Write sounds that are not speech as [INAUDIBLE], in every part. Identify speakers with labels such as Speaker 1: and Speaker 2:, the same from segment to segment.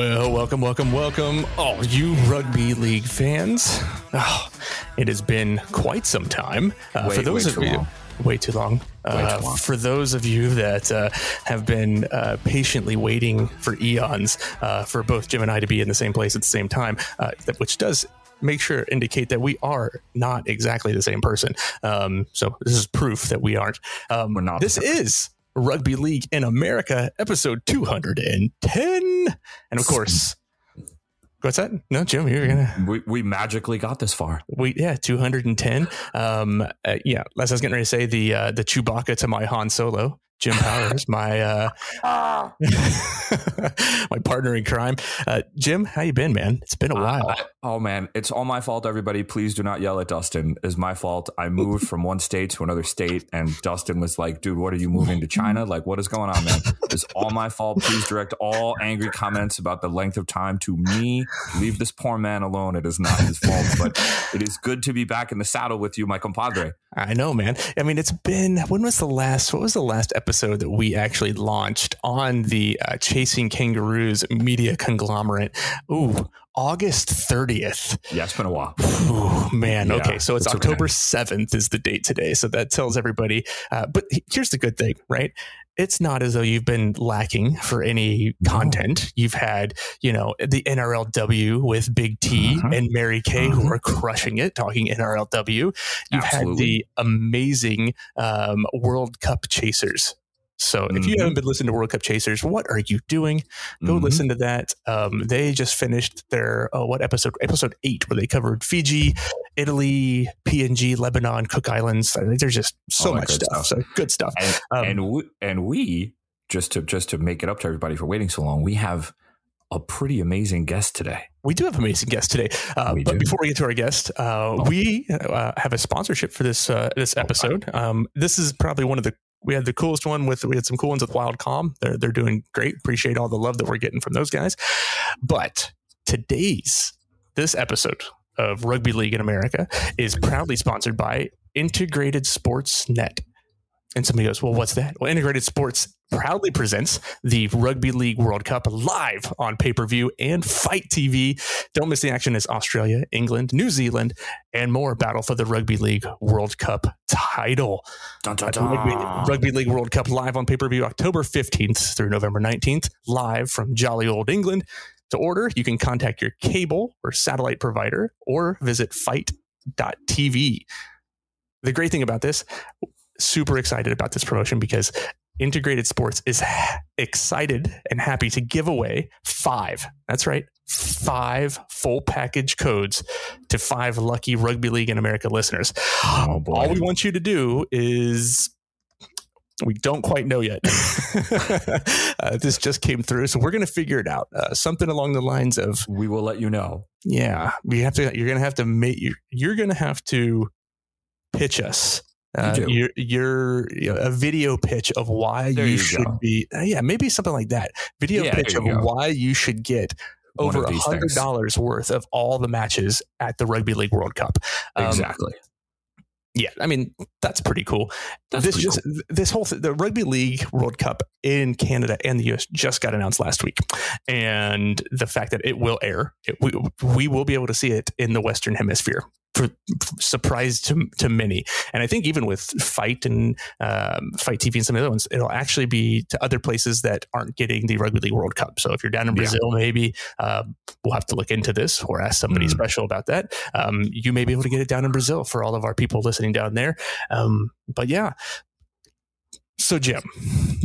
Speaker 1: Well, welcome, welcome, welcome, all you rugby league fans. Oh, it has been quite some time. Uh,
Speaker 2: Way-
Speaker 1: for those of
Speaker 2: too
Speaker 1: you,
Speaker 2: long.
Speaker 1: way too long. Uh. For those of you that uh, have been uh, patiently waiting for eons uh, for both Jim and I to be in the same place at the same time, uh, which does make sure indicate that we are not exactly the same person. Um, so this is proof that we aren't. Um,
Speaker 2: We're not
Speaker 1: This is Rugby League in America, episode 210. And of course, what's that? No, Jim, you're gonna
Speaker 2: We, we magically got this far.
Speaker 1: we yeah 210. Um, uh, yeah, as I was getting ready to say, the uh, the Chewbacca to my Han Solo. Jim Powers, my uh, [LAUGHS] my partner in crime. Uh, Jim, how you been, man? It's been a while.
Speaker 2: Uh, oh man, it's all my fault. Everybody, please do not yell at Dustin. It's my fault. I moved from one state to another state, and Dustin was like, "Dude, what are you moving to China? Like, what is going on, man? It's all my fault. Please direct all angry comments about the length of time to me. Leave this poor man alone. It is not his fault, but it is good to be back in the saddle with you, my compadre.
Speaker 1: I know, man. I mean, it's been when was the last? What was the last episode that we actually launched on the uh, Chasing Kangaroos media conglomerate? Ooh, August thirtieth.
Speaker 2: Yeah, it's been a while.
Speaker 1: Ooh, man.
Speaker 2: Yeah,
Speaker 1: okay, so it's. October seventh is the date today. So that tells everybody. Uh, but here's the good thing, right? It's not as though you've been lacking for any
Speaker 2: No.
Speaker 1: content. You've had, you know, the NRLW with Big T
Speaker 2: Mhm.
Speaker 1: and Mary Kay who
Speaker 2: Mhm.
Speaker 1: are crushing it, talking NRLW. You've had the amazing um, World Cup chasers. So if you
Speaker 2: Mhm.
Speaker 1: haven't been listening to World Cup Chasers, what are you doing? Go
Speaker 2: Mhm.
Speaker 1: listen to that. Um, they just finished their oh, what episode? Episode eight, where they covered Fiji, Italy, PNG, Lebanon, Cook Islands. I think there's just so much stuff.
Speaker 2: stuff.
Speaker 1: So good stuff.
Speaker 2: and
Speaker 1: Um,
Speaker 2: and we, and we just to just to make it up to everybody for waiting so long, we have a pretty amazing guest today.
Speaker 1: We do have amazing guests today. Uh, but
Speaker 2: do.
Speaker 1: before we get to our guest, uh, we uh, have a sponsorship for this uh, this episode. Um, this is probably one of the we had the coolest one with we had some cool ones with Wildcom. They're they're doing great. Appreciate all the love that we're getting from those guys. But today's this episode of Rugby League in America is proudly sponsored by Integrated Sports Net. And somebody goes, Well, what's that? Well, Integrated Sports proudly presents the Rugby League World Cup live on pay per view and FITE TV. Don't miss the action as Australia, England, New Zealand, and more battle for the Rugby League World Cup title.
Speaker 2: Dun, dun,
Speaker 1: Uh, Rugby, Rugby League World Cup live on pay per view October 15th through November 19th, live from jolly old England. To order, you can contact your cable or satellite provider or visit fite.tv. The great thing about this, super excited about this promotion because Integrated Sports is excited and happy to give away five. That's right. Five full package codes to five lucky Rugby League in America listeners.
Speaker 2: Oh.
Speaker 1: All we want you to do is we don't quite know yet. [LAUGHS] uh, this just came through, so we're going to figure it out. Uh, something along the lines of,
Speaker 2: we will let you know.
Speaker 1: yeah, we have to. You're going to have to make. You're, you're going to have to pitch us. Uh,
Speaker 2: You
Speaker 1: your your you know, a video pitch of why
Speaker 2: There
Speaker 1: you,
Speaker 2: you
Speaker 1: should
Speaker 2: go.
Speaker 1: be uh, yeah maybe something like that video
Speaker 2: Yeah,
Speaker 1: pitch of
Speaker 2: go.
Speaker 1: why you should get
Speaker 2: One
Speaker 1: over a hundred dollars worth of all the matches at the Rugby League World Cup. Um,
Speaker 2: exactly.
Speaker 1: Yeah, I mean that's pretty cool.
Speaker 2: That's
Speaker 1: this
Speaker 2: pretty
Speaker 1: just this whole th- the Rugby League World Cup in Canada and the US just got announced last week, and the fact that it will air, it, we we will be able to see it in the Western Hemisphere. For, surprise to to many, and I think even with FITE and um, FITE TV and some of the other ones, it'll actually be to other places that aren't getting the Rugby League World Cup. So if you're down in
Speaker 2: Yeah.
Speaker 1: Brazil, maybe uh, we'll have to look into this or ask somebody
Speaker 2: Mm.
Speaker 1: special about that. Um, you may be able to get it down in Brazil for all of our people listening down there. Um, but yeah. So Jim,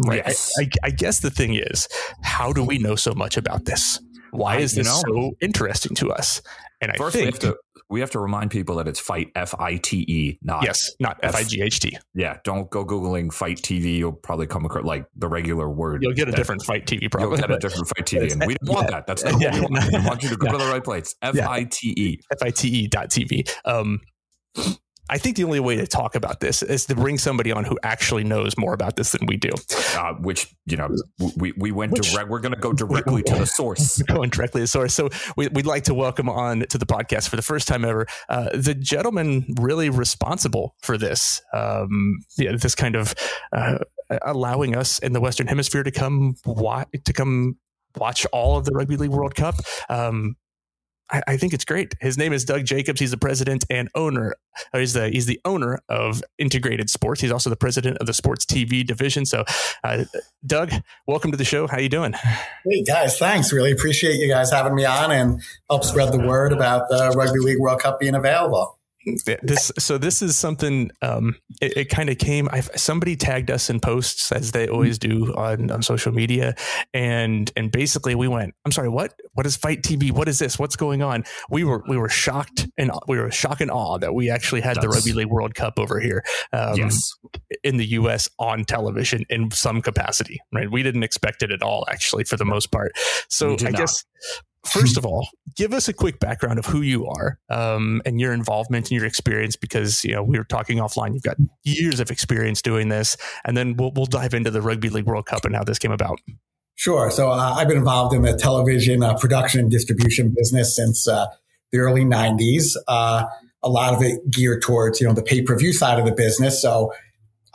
Speaker 1: right?
Speaker 2: Yes.
Speaker 1: I, I, I guess the thing is, how do we know so much about this? Why is this
Speaker 2: know-
Speaker 1: so interesting to us? And I
Speaker 2: First, we
Speaker 1: think
Speaker 2: have to we have to remind people that it's fight F I T E, not
Speaker 1: yes, not
Speaker 2: F-
Speaker 1: F I G H T.
Speaker 2: Yeah, don't go googling fight TV. You'll probably come across like the regular word.
Speaker 1: You'll get a different fight TV probably.
Speaker 2: You'll get a different fight TV, and we don't want that. That's not
Speaker 1: yeah,
Speaker 2: what we want. We want you to go to [LAUGHS] the right place. F. I T E.
Speaker 1: F-I-T-E dot TV. Um, I think the only way to talk about this is to bring somebody on who actually knows more about this than we do.
Speaker 2: uh, which you know we we went
Speaker 1: Which-
Speaker 2: direct. We're going to go directly to the source. [LAUGHS]
Speaker 1: Going directly to the source. So we, we'd like to welcome on to the podcast for the first time ever uh, the gentleman really responsible for this. Um, yeah, this kind of uh, allowing us in the Western Hemisphere to come wi- to come watch all of the Rugby League World Cup. Um, I, I, think it's great. His name is Doug Jacobs. He's the president and owner. he's the he's the owner of Integrated Sports. He's also the president of the Sports TV division. So, uh, Doug, welcome to the show. How you doing?
Speaker 3: Hey guys, thanks. Really appreciate you guys having me on and help spread the word about the Rugby League World Cup being available
Speaker 1: this so this is something um, it, it kind of came I, somebody tagged us in posts as they always do on, on social media and and basically we went i'm sorry what? What is fight TV what is this? What's going on? We were we were shocked and we were shocked and awe that we actually had That's, the rugby league world cup over here um, yes. in the us on television in some capacity right? We didn't expect it at all actually for the most part. So i not. guess first of all, give us a quick background of who you are um, and your involvement and your experience, because you know we were talking offline. You've got years of experience doing this, and then we'll we'll dive into the Rugby League World Cup and how this came about.
Speaker 3: Sure. So uh, I've been involved in the television uh, production and distribution business since uh, the early '90s. Uh, a lot of it geared towards you know the pay per view side of the business. So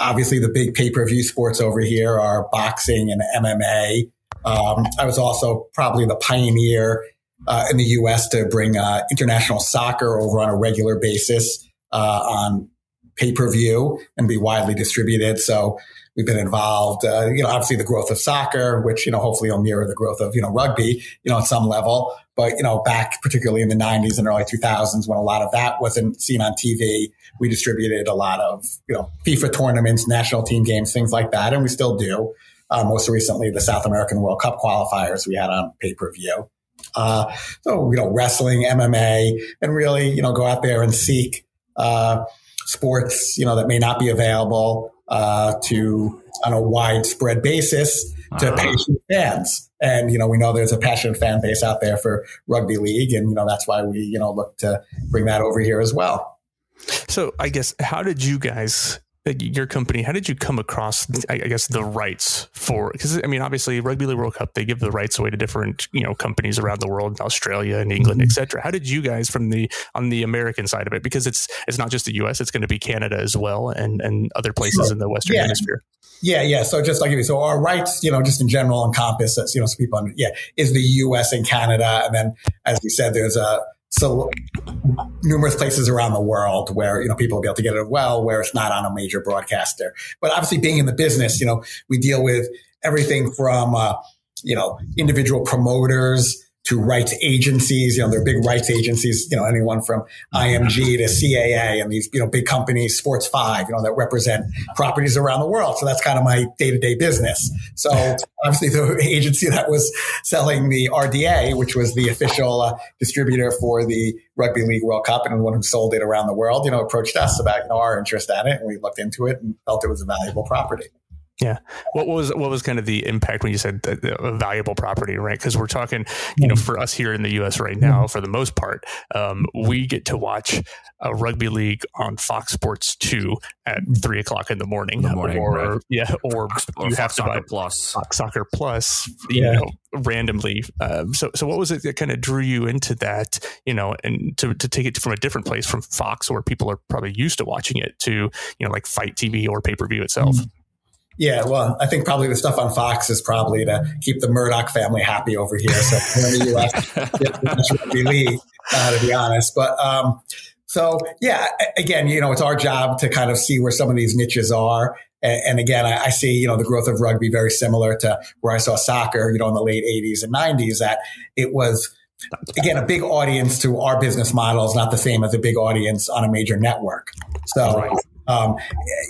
Speaker 3: obviously the big pay per view sports over here are boxing and MMA. Um, I was also probably the pioneer uh, in the U.S. to bring uh, international soccer over on a regular basis uh, on pay per view and be widely distributed. So we've been involved. Uh, you know, obviously the growth of soccer, which you know hopefully will mirror the growth of you know rugby, you know, at some level. But you know, back particularly in the '90s and early 2000s, when a lot of that wasn't seen on TV, we distributed a lot of you know FIFA tournaments, national team games, things like that, and we still do. Uh, most recently, the South American World Cup qualifiers we had on pay per view. Uh, so, you know, wrestling, MMA, and really, you know, go out there and seek uh, sports, you know, that may not be available uh, to on a widespread basis to passionate fans. And, you know, we know there's a passionate fan base out there for rugby league. And, you know, that's why we, you know, look to bring that over here as well.
Speaker 1: So I guess, how did you guys your company, how did you come across, I guess, the rights for? Because I mean, obviously, Rugby League World Cup they give the rights away to different you know companies around the world, Australia and England, mm-hmm. etc. How did you guys from the on the American side of it? Because it's it's not just the U.S., it's going to be Canada as well, and and other places sure. in the Western
Speaker 3: yeah.
Speaker 1: Hemisphere.
Speaker 3: Yeah, yeah. So just like you, so our rights, you know, just in general encompass, you know, so people, yeah, is the U.S. and Canada, and then as we said, there's a so numerous places around the world where you know people will be able to get it well where it's not on a major broadcaster. But obviously being in the business you know we deal with everything from uh, you know individual promoters to rights agencies. You know, they're big rights agencies, you know, anyone from IMG to CAA and these, you know, big companies, Sports Five, you know, that represent properties around the world. So that's kind of my day to day business. So obviously the [LAUGHS] agency that was selling the RDA, which was the official uh, distributor for the Rugby League World Cup and the one who sold it around the world, you know, approached us about, you know, our interest in it. And we looked into it and felt it was a valuable property.
Speaker 1: Yeah. What was what was kind of the impact when you said a valuable property, right? Because we're talking, you know, for us here in the U.S. right now, for the most part, um, we get to watch a rugby league on Fox Sports Two at three o'clock in the morning,
Speaker 2: in the morning
Speaker 1: or
Speaker 2: right.
Speaker 1: yeah, or,
Speaker 2: or you have to buy Plus,
Speaker 1: Fox Soccer Plus, you yeah. know, randomly. Um, so, so what was it that kind of drew you into that, you know, and to to take it from a different place from Fox, where people are probably used to watching it, to you know, like FITE TV or pay per view itself. Mm-hmm.
Speaker 3: Yeah, well, I think probably the stuff on Fox is probably to keep the Murdoch family happy over here. So in the U.S., rugby league, uh, to be honest. But um, so yeah, again, you know, it's our job to kind of see where some of these niches are. And, and again, I, I, see you know the growth of rugby very similar to where I saw soccer, you know, in the late '80s and '90s. That it was again a big audience to our business model is not the same as a big audience on a major network. So, um,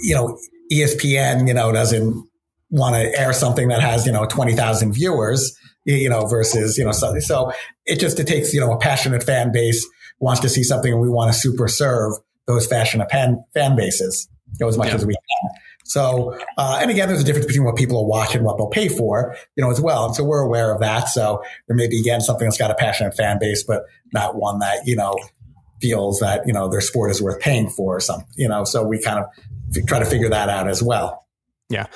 Speaker 3: you know ESPN, you know, doesn't want to air something that has, you know, 20,000 viewers, you know, versus, you know, so, so it just, it takes, you know, a passionate fan base wants to see something and we want to super serve those passionate fan, fan bases you know, as much yeah. as we can. So, uh, and again, there's a difference between what people will watch and what they'll pay for, you know, as well. And so we're aware of that. So there may be, again, something that's got a passionate fan base, but not one that, you know, feels that, you know, their sport is worth paying for or something, you know, so we kind of try to figure that out as well.
Speaker 1: Yeah.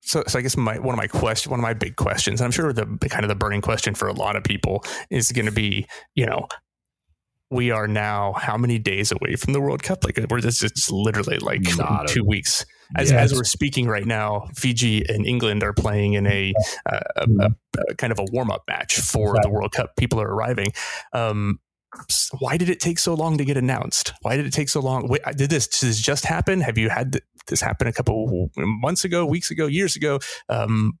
Speaker 1: So, so I guess my one of my question, one of my big questions, I'm sure the kind of the burning question for a lot of people is going to be, you know, we are now how many days away from the World Cup? Like we're just it's literally like Not two a, weeks. as, as we're speaking right now, Fiji and England are playing in a, uh, a, a, a kind of a warm up match for the World Cup. People are arriving. Um, why did it take so long to get announced? Why did it take so long? Wait, did this, did this just happen? Have you had this happen a couple months ago, weeks ago, years ago? Um,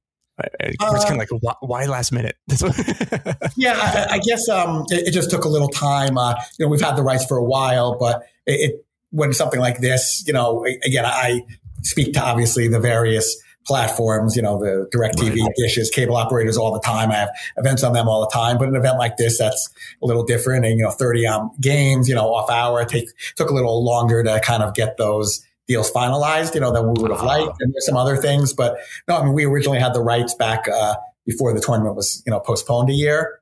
Speaker 1: it's uh, kind of like why, why last minute? [LAUGHS]
Speaker 3: yeah, I, I guess um, it, it, just took a little time. Uh, you know, we've had the rights for a while, but it, it, when something like this, you know, again, I speak to obviously the various platforms, you know, the DirecTV right. dishes, cable operators all the time. I have events on them all the time, but an event like this, that's a little different. And, you know, 30 um, games, you know, off hour, take, took a little longer to kind of get those deals finalized, you know, than we would have liked. And there's some other things, but no, I mean, we originally had the rights back, uh, before the tournament was, you know, postponed a year.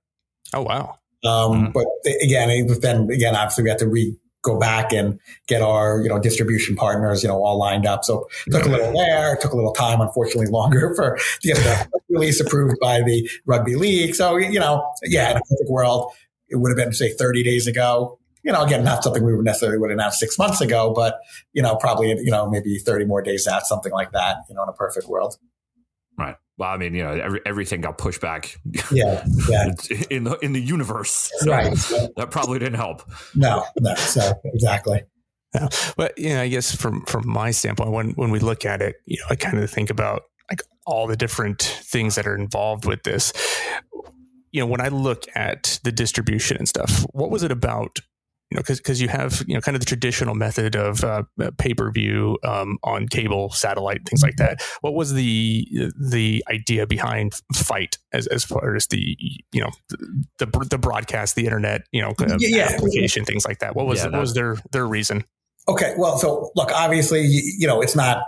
Speaker 1: Oh, wow.
Speaker 3: Um, mm. but again, then again, obviously we had to re, go back and get our you know distribution partners you know all lined up. So took a little there, took a little time, unfortunately longer [LAUGHS] for to get the release approved by the rugby league. So you know, yeah, in a perfect world, it would have been say 30 days ago. You know, again, not something we would necessarily would announce six months ago, but you know, probably you know maybe 30 more days out, something like that. You know, in a perfect world.
Speaker 2: Right. Well, I mean, you know, every, everything got pushed back. [LAUGHS]
Speaker 3: Yeah, yeah.
Speaker 2: in the in the universe, so right? [LAUGHS] That probably didn't help.
Speaker 3: No, no. So exactly.
Speaker 1: Yeah. But you know, I guess from from my standpoint, when when we look at it, you know, I kind of think about like all the different things that are involved with this. You know, when I look at the distribution and stuff, what was it about you know, because because you have you know kind of the traditional method of uh, pay per view um, on cable, satellite, things like that. What was the the idea behind FITE as as far as the you know the the broadcast, the internet, you know, uh, yeah, application, things like that? What was yeah, what was their their reason?
Speaker 3: Okay, well, so look, obviously, you, know, it's not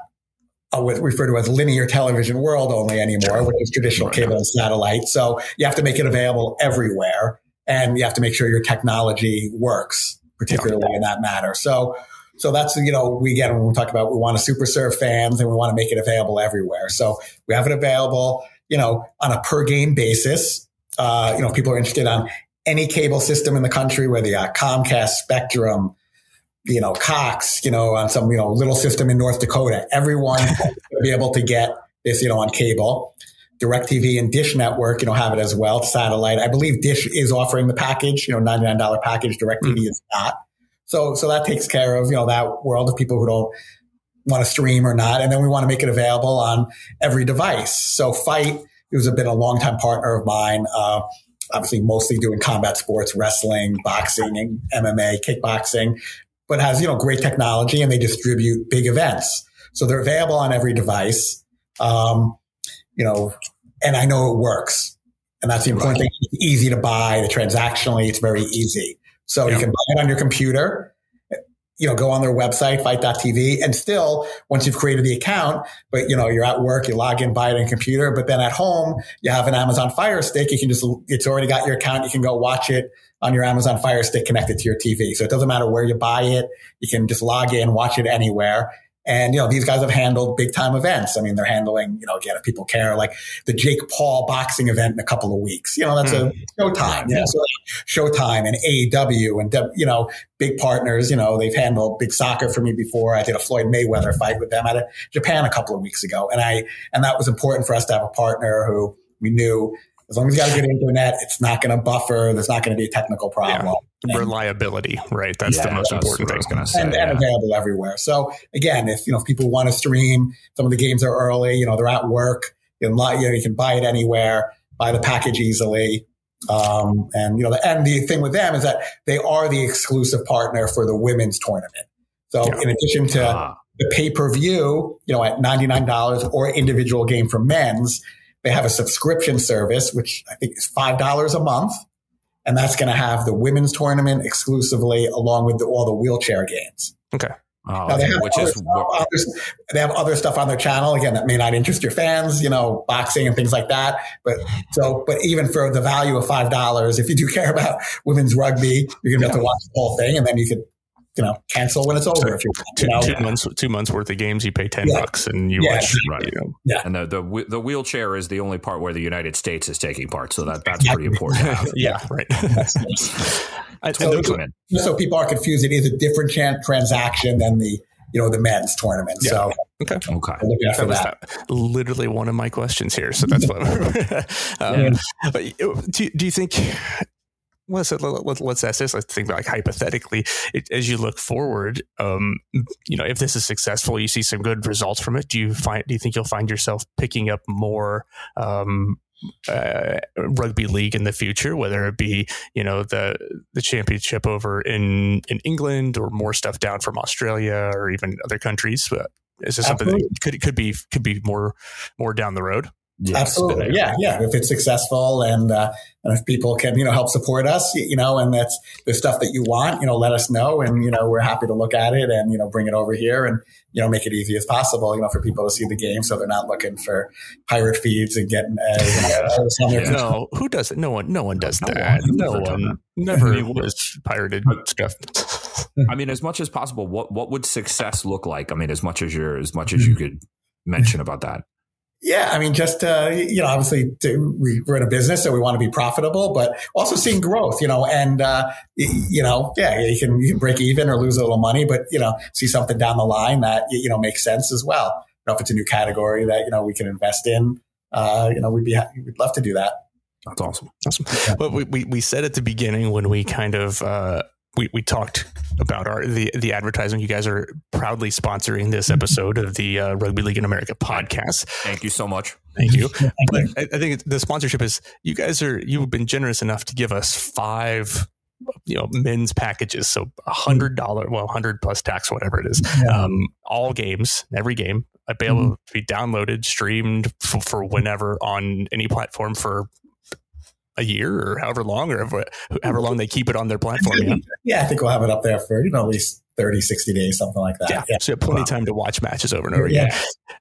Speaker 3: uh, referred to as linear television world only anymore, which is traditional cable and satellite. So you have to make it available everywhere and you have to make sure your technology works, particularly in that matter. So, so that's, you know, we again, when we talk about we want to super serve fans and we want to make it available everywhere. So we have it available, you know, on a per game basis. Uh, you know, people are interested on any cable system in the country, whether you got Comcast, Spectrum, you know, Cox, you know, on some, you know, little system in North Dakota. Everyone [LAUGHS] will be able to get this, you know, on cable. DirecTV and Dish Network, you know, have it as well. Satellite. I believe Dish is offering the package, you know, $99 package. DirecTV mm. is not. So, so that takes care of, you know, that world of people who don't want to stream or not. And then we want to make it available on every device. So FITE has been a longtime partner of mine. Uh, obviously mostly doing combat sports, wrestling, boxing, and MMA, kickboxing, but has, you know, great technology and they distribute big events. So they're available on every device. Um, you know, and I know it works. And that's the important right. thing. It's easy to buy. The transactionally, it's very easy. So you can buy it on your computer, you know, go on their website, fite.tv. And still, once you've created the account, but you know, you're at work, you log in, buy it on computer. But then at home, you have an Amazon Fire Stick. You can just, it's already got your account. You can go watch it on your Amazon Fire Stick connected to your TV. So it doesn't matter where you buy it. You can just log in, watch it anywhere. And, you know, these guys have handled big time events. I mean, they're handling, you know, again, if people care, like the Jake Paul boxing event in a couple of weeks, you know, that's mm. a Showtime, yeah. You know, so Showtime and AEW and, you know, big partners, you know, they've handled big soccer for me before. I did a Floyd Mayweather fight with them at Japan a couple of weeks ago. And I, and that was important for us to have a partner who we knew as long as you got a good internet, it's not going to buffer. There's not going to be a technical problem.
Speaker 1: Yeah. Reliability, right? That's yeah, the most that's important thing. I was going to
Speaker 3: say, and, yeah. and, available everywhere. So again, if you know if people want to stream, some of the games are early. You know, they're at work. You, know, you, know, you can buy it anywhere, buy the package easily. Um, and you know, the, and the thing with them is that they are the exclusive partner for the women's tournament. So in addition to ah. the pay per view, you know, at ninety nine dollars or individual game for men's they have a subscription service, which I think is $5 a month. And that's going to have the women's tournament exclusively along with the, all the wheelchair games.
Speaker 1: Okay.
Speaker 2: Oh, now, they, have which is
Speaker 3: other, they have other stuff on their channel again that may not interest your fans, you know, boxing and things like that. But so, but even for the value of five dollars, if you do [LAUGHS] care about women's rugby, you're gonna have to watch the whole thing, and then you could you know, cancel when it's over. If you,
Speaker 1: two,
Speaker 3: you know?
Speaker 1: two months, two months worth of games, you pay ten yeah. bucks and you yeah. watch.
Speaker 2: Right. You know. Yeah. And the, the the wheelchair is the only part where the United States is taking part, so that that's pretty important. [LAUGHS]
Speaker 1: yeah. Right. [LAUGHS] [LAUGHS]
Speaker 3: so, so, so, people are confused. It is a different transaction than the you know the men's tournament. Yeah. So
Speaker 1: Okay.
Speaker 2: Okay.
Speaker 3: That
Speaker 1: was that. literally one of my questions here. So that's what. um, yeah. do, do you think let's let's ask this. Let's think about like hypothetically, it, as you look forward, um, you know, if this is successful, you see some good results from it. Do you find? Do you think you'll find yourself picking up more um, uh, rugby league in the future, whether it be you know the the championship over in in England or more stuff down from Australia or even other countries? But is this something that could could be could be more more down the road?
Speaker 3: Yes, Absolutely. Yeah. Yeah. If it's successful and, uh, and if people can, you know, help support us, you know, and that's the stuff that you want, you know, let us know. And, you know, we're happy to look at it and, you know, bring it over here and, you know, make it easy as possible, you know, for people to see the game. So they're not looking for pirate feeds and getting, uh,
Speaker 1: you know, no, who does it? No one, no one does no that. One, no one, [LAUGHS] never was pirated stuff.
Speaker 2: I mean, as much as possible, what, what would success look like? I mean, as much as you're, as much as you could mention about that.
Speaker 3: Yeah, I mean, just uh, you know, obviously we, are in a business, so we want to be profitable, but also seeing growth. You know, and uh, you know, yeah, you can, you can break even or lose a little money, but you know, see something down the line that you know makes sense as well. You know, if it's a new category that you know we can invest in, uh, you know, we'd be we'd love to do that.
Speaker 2: That's awesome.
Speaker 1: Awesome. Yeah. But we, we, we said at the beginning when we kind of uh, we, we talked about our the the advertising. You guys are proudly sponsoring this episode of the uh, Rugby League in America podcast.
Speaker 2: Thank you so much.
Speaker 1: Thank you. [LAUGHS] but I, I think the sponsorship is you guys are you've been generous enough to give us five you know men's packages so a hundred dollar well hundred plus tax whatever it is yeah. um, all games every game available mm-hmm. to be downloaded streamed for, for, whenever on any platform for a year or however long or however mm-hmm. long they keep it on their platform.
Speaker 3: Yeah, [LAUGHS] yeah I think we'll have it up there for you know at least 30, 60 days, something like that.
Speaker 1: Yeah. yeah. So you have plenty wow. of time to watch matches over and over again.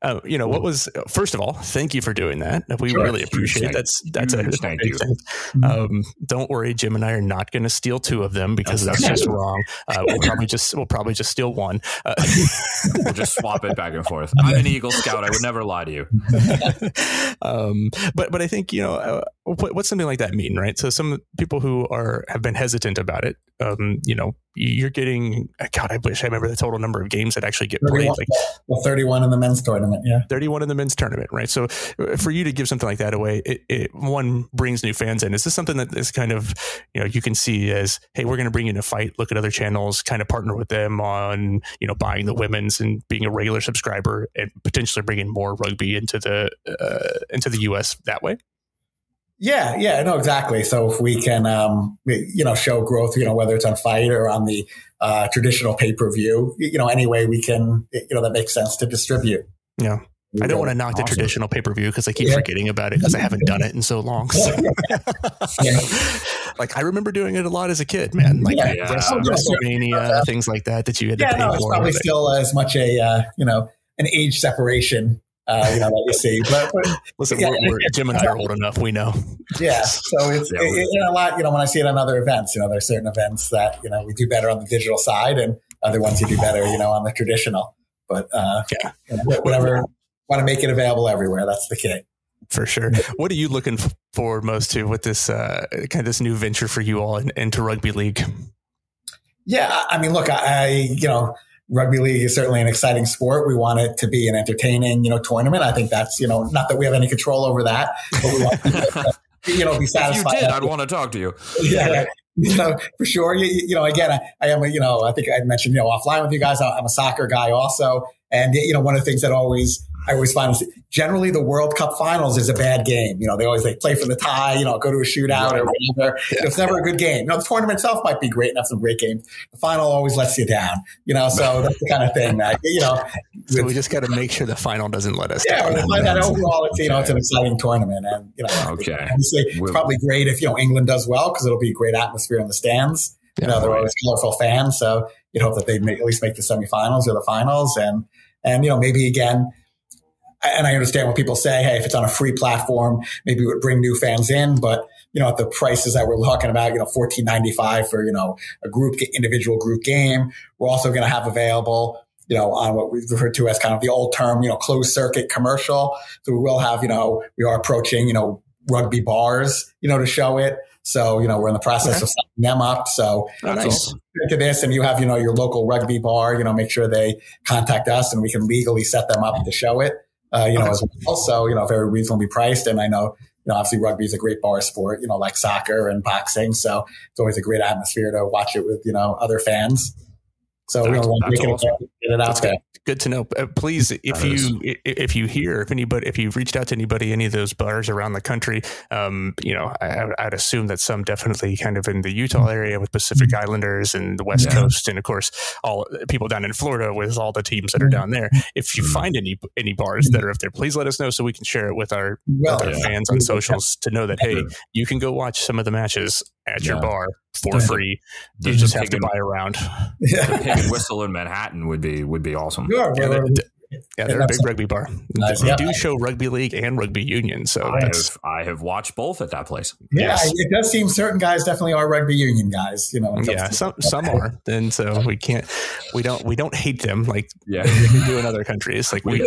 Speaker 1: Uh, you know, what was, first of all, thank you for doing that. We sure. really appreciate it. That's, that's a, thank you. Mm-hmm. Um, don't worry, Jim and I are not going to steal two of them because that's just wrong. Uh, we'll probably just, we'll probably just steal one. Uh, [LAUGHS]
Speaker 2: we'll just swap it back and forth. I'm an Eagle Scout. I would never lie to you. [LAUGHS]
Speaker 1: um, but, but I think, you know, uh, what, what's something like that mean, right? So some people who are, have been hesitant about it, um, you know, you're getting, God, I wish I remember the total number of games that actually get played. Like
Speaker 3: well, 31 in the men's tournament. Yeah.
Speaker 1: 31 in the men's tournament. Right. So uh, for you to give something like that away, it, it one brings new fans in. Is this something that is kind of, you know, you can see as, Hey, we're going to bring in a fight, look at other channels, kind of partner with them on, you know, buying the women's and being a regular subscriber and potentially bringing more rugby into the, uh, into the U S that way?
Speaker 3: Yeah, yeah, no, exactly. So if we can, um, you know, show growth, you know, whether it's on FITE or on the uh, traditional pay per view, you know, any way we can, you know, that makes sense to distribute.
Speaker 1: Yeah. I don't want to knock awesome. the traditional pay per view because I keep yeah. forgetting about it because I haven't done it in so long. So. [LAUGHS] yeah. like I remember doing it a lot as a kid, man. Like yeah. WrestleMania, things like that that you had to pay no,
Speaker 3: for. It's probably still as much a uh, you know an age separation uh, you know, that you see. But, but
Speaker 1: listen, yeah, we're, we're, Jim and I are old enough. We know.
Speaker 3: Yeah. So [LAUGHS] it's yeah, it, it, a lot. You know, when I see it on other events, you know, there's certain events that you know we do better on the digital side, and other ones you do better, you know, on the traditional. But uh, yeah, you know, whatever. Want to make it available everywhere. That's the key.
Speaker 1: For sure. What are you looking forward most to with this uh, kind of this new venture for you all into rugby league?
Speaker 3: Yeah, I mean, look, I, I you know rugby league is certainly an exciting sport. We want it to be an entertaining, you know, tournament. I think that's, you know, not that we have any control over that, but we want to, [LAUGHS] you know, be satisfied.
Speaker 2: If you did, I'd want to talk to you. [LAUGHS]
Speaker 3: Yeah. You know, for sure. You, you know, again, I, I, am, a, you know, I think I mentioned, you know, offline with you guys, I'm a soccer guy also. And, you know, one of the things that always I always find generally the World Cup finals is a bad game. You know, they always they play for the tie, you know, go to a shootout or whatever. Yeah. It's never a good game. You know, the tournament itself might be great and have some great games. The final always lets you down, you know, so that's the kind of thing that, you know.
Speaker 1: So we just got to make sure the final doesn't let us
Speaker 3: yeah, down. Yeah, that overall, it's, you know, it's an exciting tournament. And, you know,
Speaker 2: okay.
Speaker 3: obviously it's probably great if, you know, England does well because it'll be a great atmosphere in the stands. You know, they're always colorful fans. So you'd hope that they at least make the semifinals or the finals. And, and, you know, maybe again, and I understand when people say, hey, if it's on a free platform, maybe it would bring new fans in. But, you know, at the prices that we're talking about, you know, fourteen ninety five for, you know, a group, individual group game, we're also going to have available, you know, on what we refer to as kind of the old term, you know, closed circuit commercial. So we will have, you know, we are approaching, you know, rugby bars, you know, to show it. So, you know, we're in the process okay. of setting them up. So,
Speaker 1: oh, nice.
Speaker 3: to this and you have, you know, your local rugby bar, you know, make sure they contact us and we can legally set them up to show it, uh, you know, okay. as well. So, you know, very reasonably priced. And I know, you know, obviously rugby is a great bar sport, you know, like soccer and boxing. So it's always a great atmosphere to watch it with, you know, other fans. So that's, you know, that's awesome. get it out that's there. Good
Speaker 1: good to know. Uh, please, if you if you hear if anybody if you've reached out to anybody any of those bars around the country, um, you know, I, would assume that some definitely kind of in the Utah area with Pacific mm-hmm. Islanders and the West yeah. Coast, and of course all people down in Florida with all the teams that are down there. If you mm-hmm. find any any bars that are up there, please let us know so we can share it with our, well, with our yeah. fans on socials to know that hey, you can go watch some of the matches at yeah. your bar for yeah. free. You just have to buy a round. [LAUGHS]
Speaker 2: Yeah. The pig and whistle in Manhattan would be would be awesome.
Speaker 3: Yeah, yeah,
Speaker 1: yeah, they're a big rugby bar. Nice. They do show rugby league and rugby union. So
Speaker 2: I have, I have watched both at that place.
Speaker 3: Yeah, yes. it does seem certain guys definitely are rugby union guys. You know,
Speaker 1: yeah, some some are. and so we can't, we don't, we don't hate them like
Speaker 2: yeah
Speaker 1: we do in other countries. Like we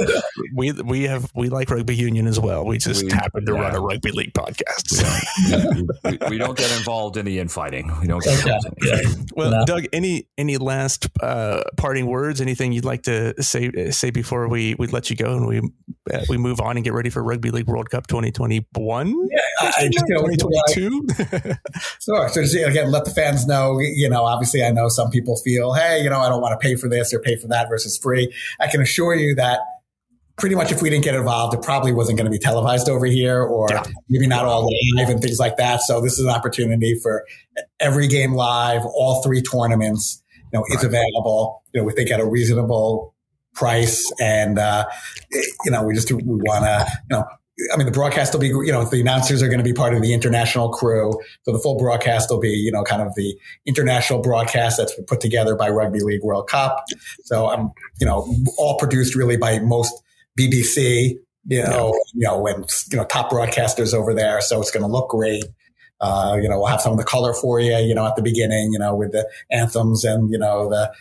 Speaker 1: we we have we like rugby union as well. We just we, happen to yeah. run a rugby league podcast.
Speaker 2: So. we, we, don't get involved in the infighting. We don't get involved.
Speaker 1: Yeah. Well, no. Doug, any any last uh, parting words? Anything you'd like to say say before? Before we we let you go and we uh, we move on and get ready for Rugby League World Cup 2021?
Speaker 3: Yeah, I just 2022. sure. [LAUGHS] So just, again, let the fans know. You know, obviously, I know some people feel, hey, you know, I don't want to pay for this or pay for that versus free. I can assure you that pretty much if we didn't get involved, it probably wasn't going to be televised over here or yeah. maybe not all live and things like that. So this is an opportunity for every game live, all three tournaments, you know, right. it's available. You know, we think at a reasonable price. And, uh, you know, we just, we want to, you know, I mean, the broadcast will be, you know, the announcers are going to be part of the international crew. So the full broadcast will be, you know, kind of the international broadcast that's put together by Rugby League World Cup. So I'm, um, you know, all produced really by most BBC, you know, you know, and, you know, top broadcasters over there. So it's going to look great. Uh, you know, we'll have some of the color for you, you know, at the beginning, you know, with the anthems and, you know, the,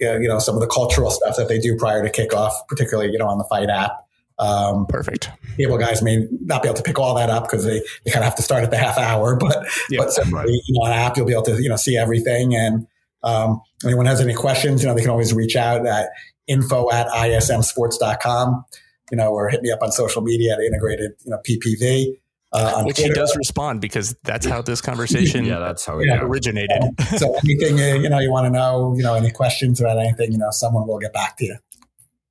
Speaker 3: you know, some of the cultural stuff that they do prior to kickoff, particularly, you know, on the FITE app.
Speaker 1: Um, Perfect.
Speaker 3: Cable guys may not be able to pick all that up because they, they kind of have to start at the half hour, but, yeah, but right. you know, on app, you'll be able to, you know, see everything. And, um, anyone has any questions, you know, they can always reach out at info at ismsports.com, you know, or hit me up on social media at integrated, you know, PPV.
Speaker 1: Uh, Which Twitter. he does respond because that's how this [LAUGHS] conversation
Speaker 2: yeah, that's how it
Speaker 1: yeah. originated. [LAUGHS]
Speaker 3: so anything you know you want to know, you know, any questions about anything, you know, someone will get back to you.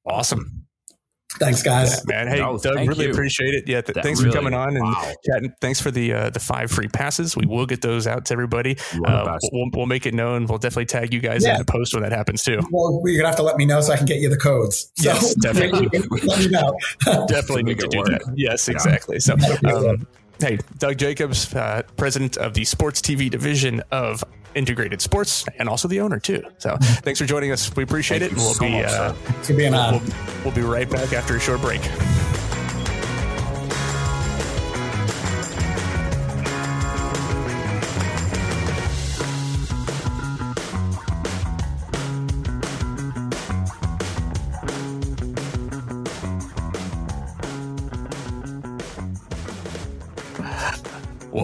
Speaker 1: Awesome.
Speaker 3: Thanks, guys.
Speaker 1: Yeah, man. Hey, no, Doug, really you. appreciate it. Yeah, th- thanks really, for coming on and wow. chatting. Thanks for the uh, the five free passes. We will get those out to everybody. Uh, we'll, we'll, make it known. We'll definitely tag you guys yeah. in the post when that happens too.
Speaker 3: Well, you're gonna have to let me know so I can get you the codes.
Speaker 1: So yes, [LAUGHS] definitely. let me know. [LAUGHS] definitely need to do work. that. Yes, exactly. So. Um, Hey, Doug Jacobs, uh, president of the sports TV division of Integrated Sports, and also the owner too. So, [LAUGHS] thanks for joining us. We appreciate Thank it. We'll so be uh,
Speaker 3: being on.
Speaker 1: We'll, we'll be right back after a short break.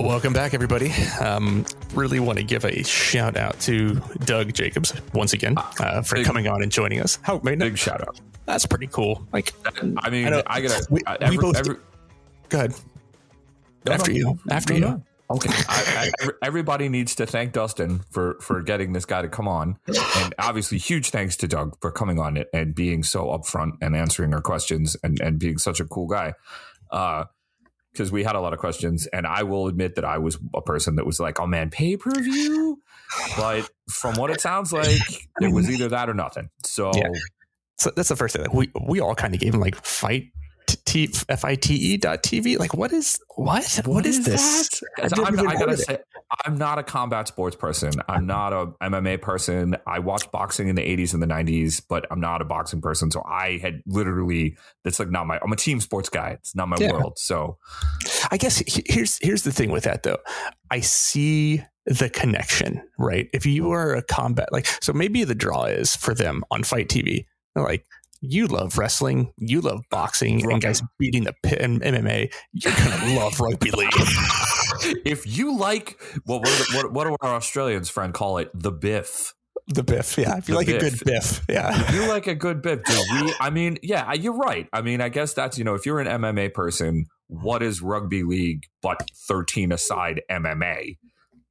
Speaker 1: Welcome back, everybody. Um, really want to give a shout out to Doug Jacobs once again uh, for big, coming on and joining us.
Speaker 2: How big no, shout out.
Speaker 1: That's pretty cool. Like,
Speaker 2: I mean, I, I gotta. We,
Speaker 1: every, we both. Every, go ahead. No, after no, you. After you.
Speaker 2: Okay. I, I, everybody needs to thank Dustin for for getting this guy to come on, and obviously, huge thanks to Doug for coming on it and being so upfront and answering our questions and and being such a cool guy. Uh, because we had a lot of questions, and I will admit that I was a person that was like, "Oh man, pay per view," but from what it sounds like, it was either that or nothing. So, yeah.
Speaker 1: so that's the first thing. We we all kind of gave him like fight T F I T E dot TV. Like, what is what? what, what is, is this?
Speaker 2: I'm, I gotta say, I'm not a combat sports person. I'm [LAUGHS] not a MMA person. I watched boxing in the 80s and the 90s, but I'm not a boxing person. So I had literally that's like not my. I'm a team sports guy. It's not my yeah. world. So
Speaker 1: I guess here's here's the thing with that though. I see the connection, right? If you are a combat like, so maybe the draw is for them on FITE TV. Like, you love wrestling, you love boxing, and guys beating the pit in MMA, you're gonna [LAUGHS] love rugby league. [LAUGHS]
Speaker 2: if you like, well, what, do, what, what do our Australians friend call it? The biff.
Speaker 1: The biff, yeah. If you
Speaker 2: The
Speaker 1: like a good biff, yeah.
Speaker 2: If you like a [LAUGHS] good biff, do we? I mean, yeah, you're right. I mean, I guess that's you know, if you're an MMA person, what is rugby league but 13 aside MMA?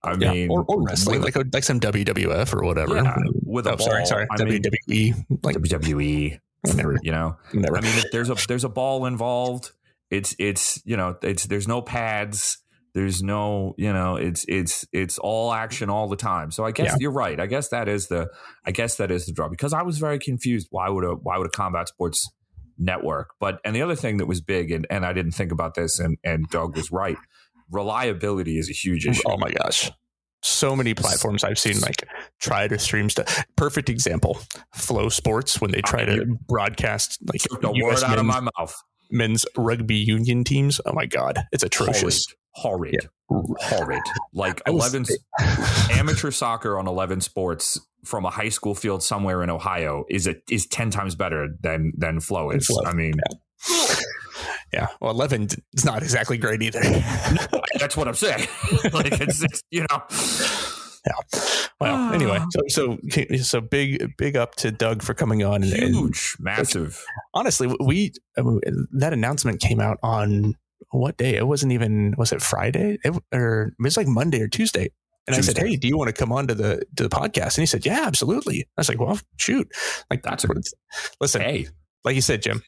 Speaker 2: I
Speaker 1: Yeah,
Speaker 2: mean,
Speaker 1: or, or wrestling,
Speaker 2: with-
Speaker 1: like like some WWF or whatever.
Speaker 2: yeah, with a
Speaker 1: oh,
Speaker 2: ball.
Speaker 1: sorry, sorry,
Speaker 2: I mean,
Speaker 1: WWE. Like
Speaker 2: WWE.
Speaker 1: Never,
Speaker 2: You know, [LAUGHS]
Speaker 1: never.
Speaker 2: I mean, if there's a there's a ball involved. It's it's you know it's there's no pads. There's no you know it's it's it's all action all the time. So I guess
Speaker 1: Yeah.
Speaker 2: you're right. I guess that is the I guess that is the draw because I was very confused. Why would a why would a combat sports network? But and the other thing that was big and and I didn't think about this and and Doug was right. Reliability is a huge oh issue.
Speaker 1: Oh my gosh. So many platforms I've seen like try to stream stuff. Perfect example. Flow Sports when they try to broadcast like
Speaker 2: the
Speaker 1: US
Speaker 2: word out of
Speaker 1: men's,
Speaker 2: my mouth.
Speaker 1: men's rugby union teams. Oh my god, it's atrocious.
Speaker 2: Horrid. Horrid. Horrid. Like 11 [LAUGHS] amateur soccer on 11 sports from a high school field somewhere in Ohio is a, is 10 times better than than flow is.
Speaker 1: Flow,
Speaker 2: I mean,
Speaker 1: Yeah. Well, 11 is not exactly great either. [LAUGHS]
Speaker 2: that's what I'm saying. [LAUGHS] like it's, it's you know.
Speaker 1: well, anyway, ah. so, so so big big up to Doug for coming on and, and
Speaker 2: Huge, massive.
Speaker 1: honestly, we uh, that announcement came out on what day? It wasn't even was it Friday? It, or it was like Monday or Tuesday. And I said, "Hey, do you want to come on to the to the podcast?" And he said, "Yeah, absolutely." I was like, "Well, shoot!" Like
Speaker 2: That's a-
Speaker 1: listen,
Speaker 2: Hey,
Speaker 1: like you said, Jim.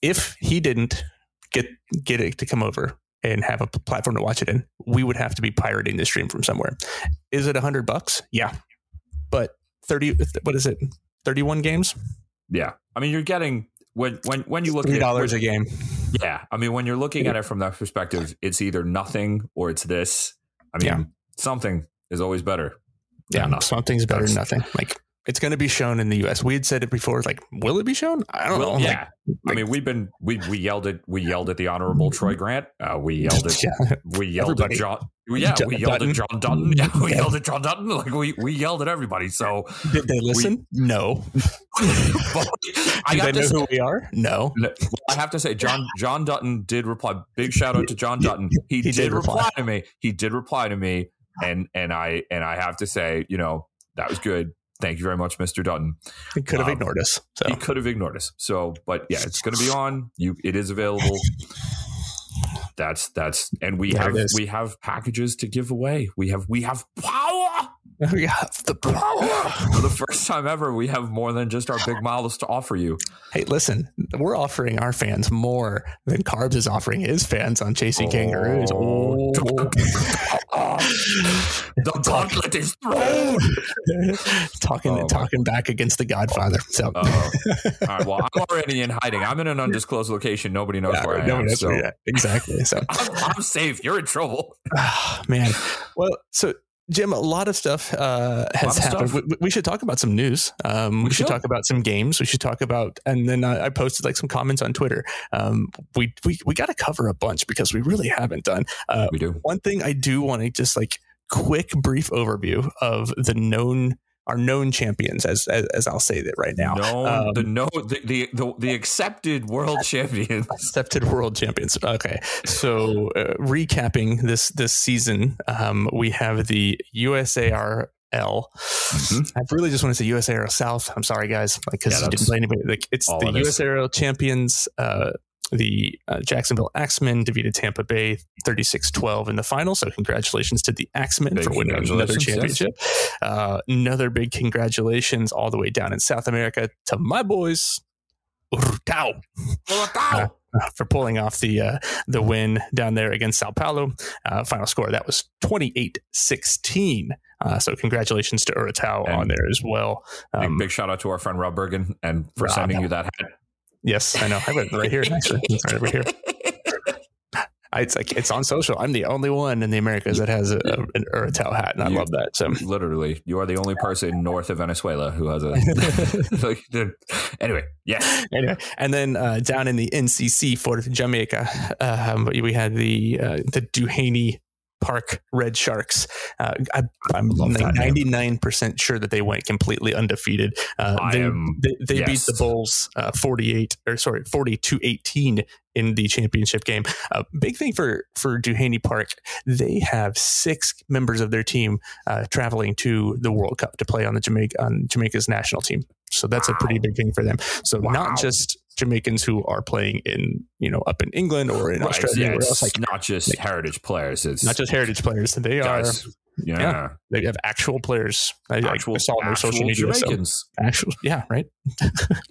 Speaker 1: If he didn't get get it to come over and have a platform to watch it in, we would have to be pirating the stream from somewhere. Is it a hundred bucks? Yeah, but thirty. What is it? Thirty-one games,
Speaker 2: yeah. I mean, you're getting when when when you look
Speaker 1: three
Speaker 2: at
Speaker 1: dollars
Speaker 2: it,
Speaker 1: a game.
Speaker 2: Yeah, I mean, when you're looking at it from that perspective, it's either nothing or it's this. I mean,
Speaker 1: Yeah.
Speaker 2: something is always better.
Speaker 1: Yeah,
Speaker 2: nothing.
Speaker 1: something's better than nothing. Like it's going to be shown in the U.S. We had said it before. Like, will it be shown? I don't
Speaker 2: Well,
Speaker 1: know.
Speaker 2: yeah, I
Speaker 1: like-
Speaker 2: mean, we've been we we yelled at we yelled at the honorable Troy Grant. Uh, we yelled at [LAUGHS]
Speaker 1: yeah,
Speaker 2: we yelled
Speaker 1: Everybody.
Speaker 2: at Jon. Yeah,
Speaker 1: Jon
Speaker 2: we yelled
Speaker 1: Dutton.
Speaker 2: at Jon Dutton. [LAUGHS] Yeah, we yelled at Jon Dutton. Like we we yelled at everybody. So
Speaker 1: did they listen? no.
Speaker 2: but [LAUGHS] I
Speaker 1: Do they know
Speaker 2: to
Speaker 1: who we are? No.
Speaker 2: I have to say, Jon Jon Dutton did reply. Big shout out to Jon
Speaker 1: Yeah,
Speaker 2: Dutton. He,
Speaker 1: he
Speaker 2: did,
Speaker 1: did
Speaker 2: reply.
Speaker 1: reply.
Speaker 2: to me. He did reply to me, and and I and I have to say, you know, that was good. Thank you very much, Mr. Dutton.
Speaker 1: He could have
Speaker 2: Um,
Speaker 1: ignored us. So
Speaker 2: He could have ignored us. So, but yeah, it's going to be on. You, it is available. That's that's, and we
Speaker 1: There
Speaker 2: have we have packages to give away. We have we have power. [LAUGHS]
Speaker 1: we have the power.
Speaker 2: For the first time ever, we have more than just our big miles to offer you.
Speaker 1: Hey, listen, we're offering our fans more than Carbs is offering his fans on Chasing Kangaroos.
Speaker 2: Oh. [LAUGHS]
Speaker 1: Oh.
Speaker 2: The gauntlet is thrown. [LAUGHS]
Speaker 1: talking
Speaker 2: Oh,
Speaker 1: talking back against the Godfather. So
Speaker 2: All right. Well, I'm already in hiding. I'm in an undisclosed location. Nobody knows
Speaker 1: Yeah,
Speaker 2: where I
Speaker 1: no,
Speaker 2: am. So
Speaker 1: exactly. So
Speaker 2: I'm, I'm safe. You're in trouble.
Speaker 1: Ah, man. Well, so Jim, a lot of stuff uh, has
Speaker 2: of
Speaker 1: happened.
Speaker 2: stuff.
Speaker 1: We, we should talk about some news. Um, we,
Speaker 2: We
Speaker 1: should
Speaker 2: should.
Speaker 1: talk about some games. We should talk about, and then uh, I posted like some comments on Twitter. Um, we we we got to cover a bunch because we really haven't done. Uh,
Speaker 2: We do.
Speaker 1: one thing I do want to just like quick brief overview of the known our known champions as as, as I'll say that right now.
Speaker 2: No,
Speaker 1: Um,
Speaker 2: the no, the, the the the accepted world champions. [LAUGHS]
Speaker 1: accepted world champions. Okay, so uh, recapping this this season, um, we have the USARL.
Speaker 2: Mhm.
Speaker 1: I really just want to say USARL South. I'm sorry, guys, because
Speaker 2: Yeah,
Speaker 1: you didn't play anybody. Like it's the
Speaker 2: it.
Speaker 1: USARL champions. Uh, the uh, Jacksonville Axemen defeated Tampa Bay 36-12 in the final. So congratulations to the Axemen
Speaker 2: Big
Speaker 1: for winning another
Speaker 2: congratulations, yes.
Speaker 1: championship. Uh, another big congratulations all the way down in South America to my boys. Urutao uh, for pulling off the uh, the win down there against Sao Paulo. Uh, final score that was 28-16. Uh, so congratulations to Urutao
Speaker 2: And
Speaker 1: on there as well.
Speaker 2: Big,
Speaker 1: Um,
Speaker 2: big shout out to our friend Rob Bergen and for
Speaker 1: Rob.
Speaker 2: sending you that hat.
Speaker 1: Yes, I know. I have it right here. [LAUGHS] Actually, it's right over here. I, [LAUGHS] it's like it's on social. I'm the only one in the Americas that has a, a, an Urutao hat, and I
Speaker 2: You-
Speaker 1: love that. So
Speaker 2: Literally, you are the only person north of Venezuela who has a. [LAUGHS] anyway, yes,
Speaker 1: anyway, and then uh, down in the NCC for Jamaica, um, we had the uh, the Duhaney Park Red Sharks. Uh, I, am
Speaker 2: Love
Speaker 1: 99% sure that they went completely undefeated. Uh, they
Speaker 2: am-
Speaker 1: they, they beat the Bulls uh, 48 or sorry 42 18 in the championship game. Uh, big thing for for Duhaney Park, they have six members of their team uh, traveling to the World Cup to play on the Jamaica on Jamaica's national team. So that's a pretty big thing for them. So
Speaker 2: Wow.
Speaker 1: not just Jamaicans who are playing in you know up in England or in
Speaker 2: Right,
Speaker 1: Australia
Speaker 2: yeah, it's
Speaker 1: like
Speaker 2: not just
Speaker 1: like-
Speaker 2: heritage players. It's
Speaker 1: not just heritage players. They are.
Speaker 2: Yeah,
Speaker 1: yeah, they have actual players. I, I
Speaker 2: actual,
Speaker 1: saw on their social
Speaker 2: actual
Speaker 1: media. So
Speaker 2: Jamaicans.
Speaker 1: actual, yeah, right.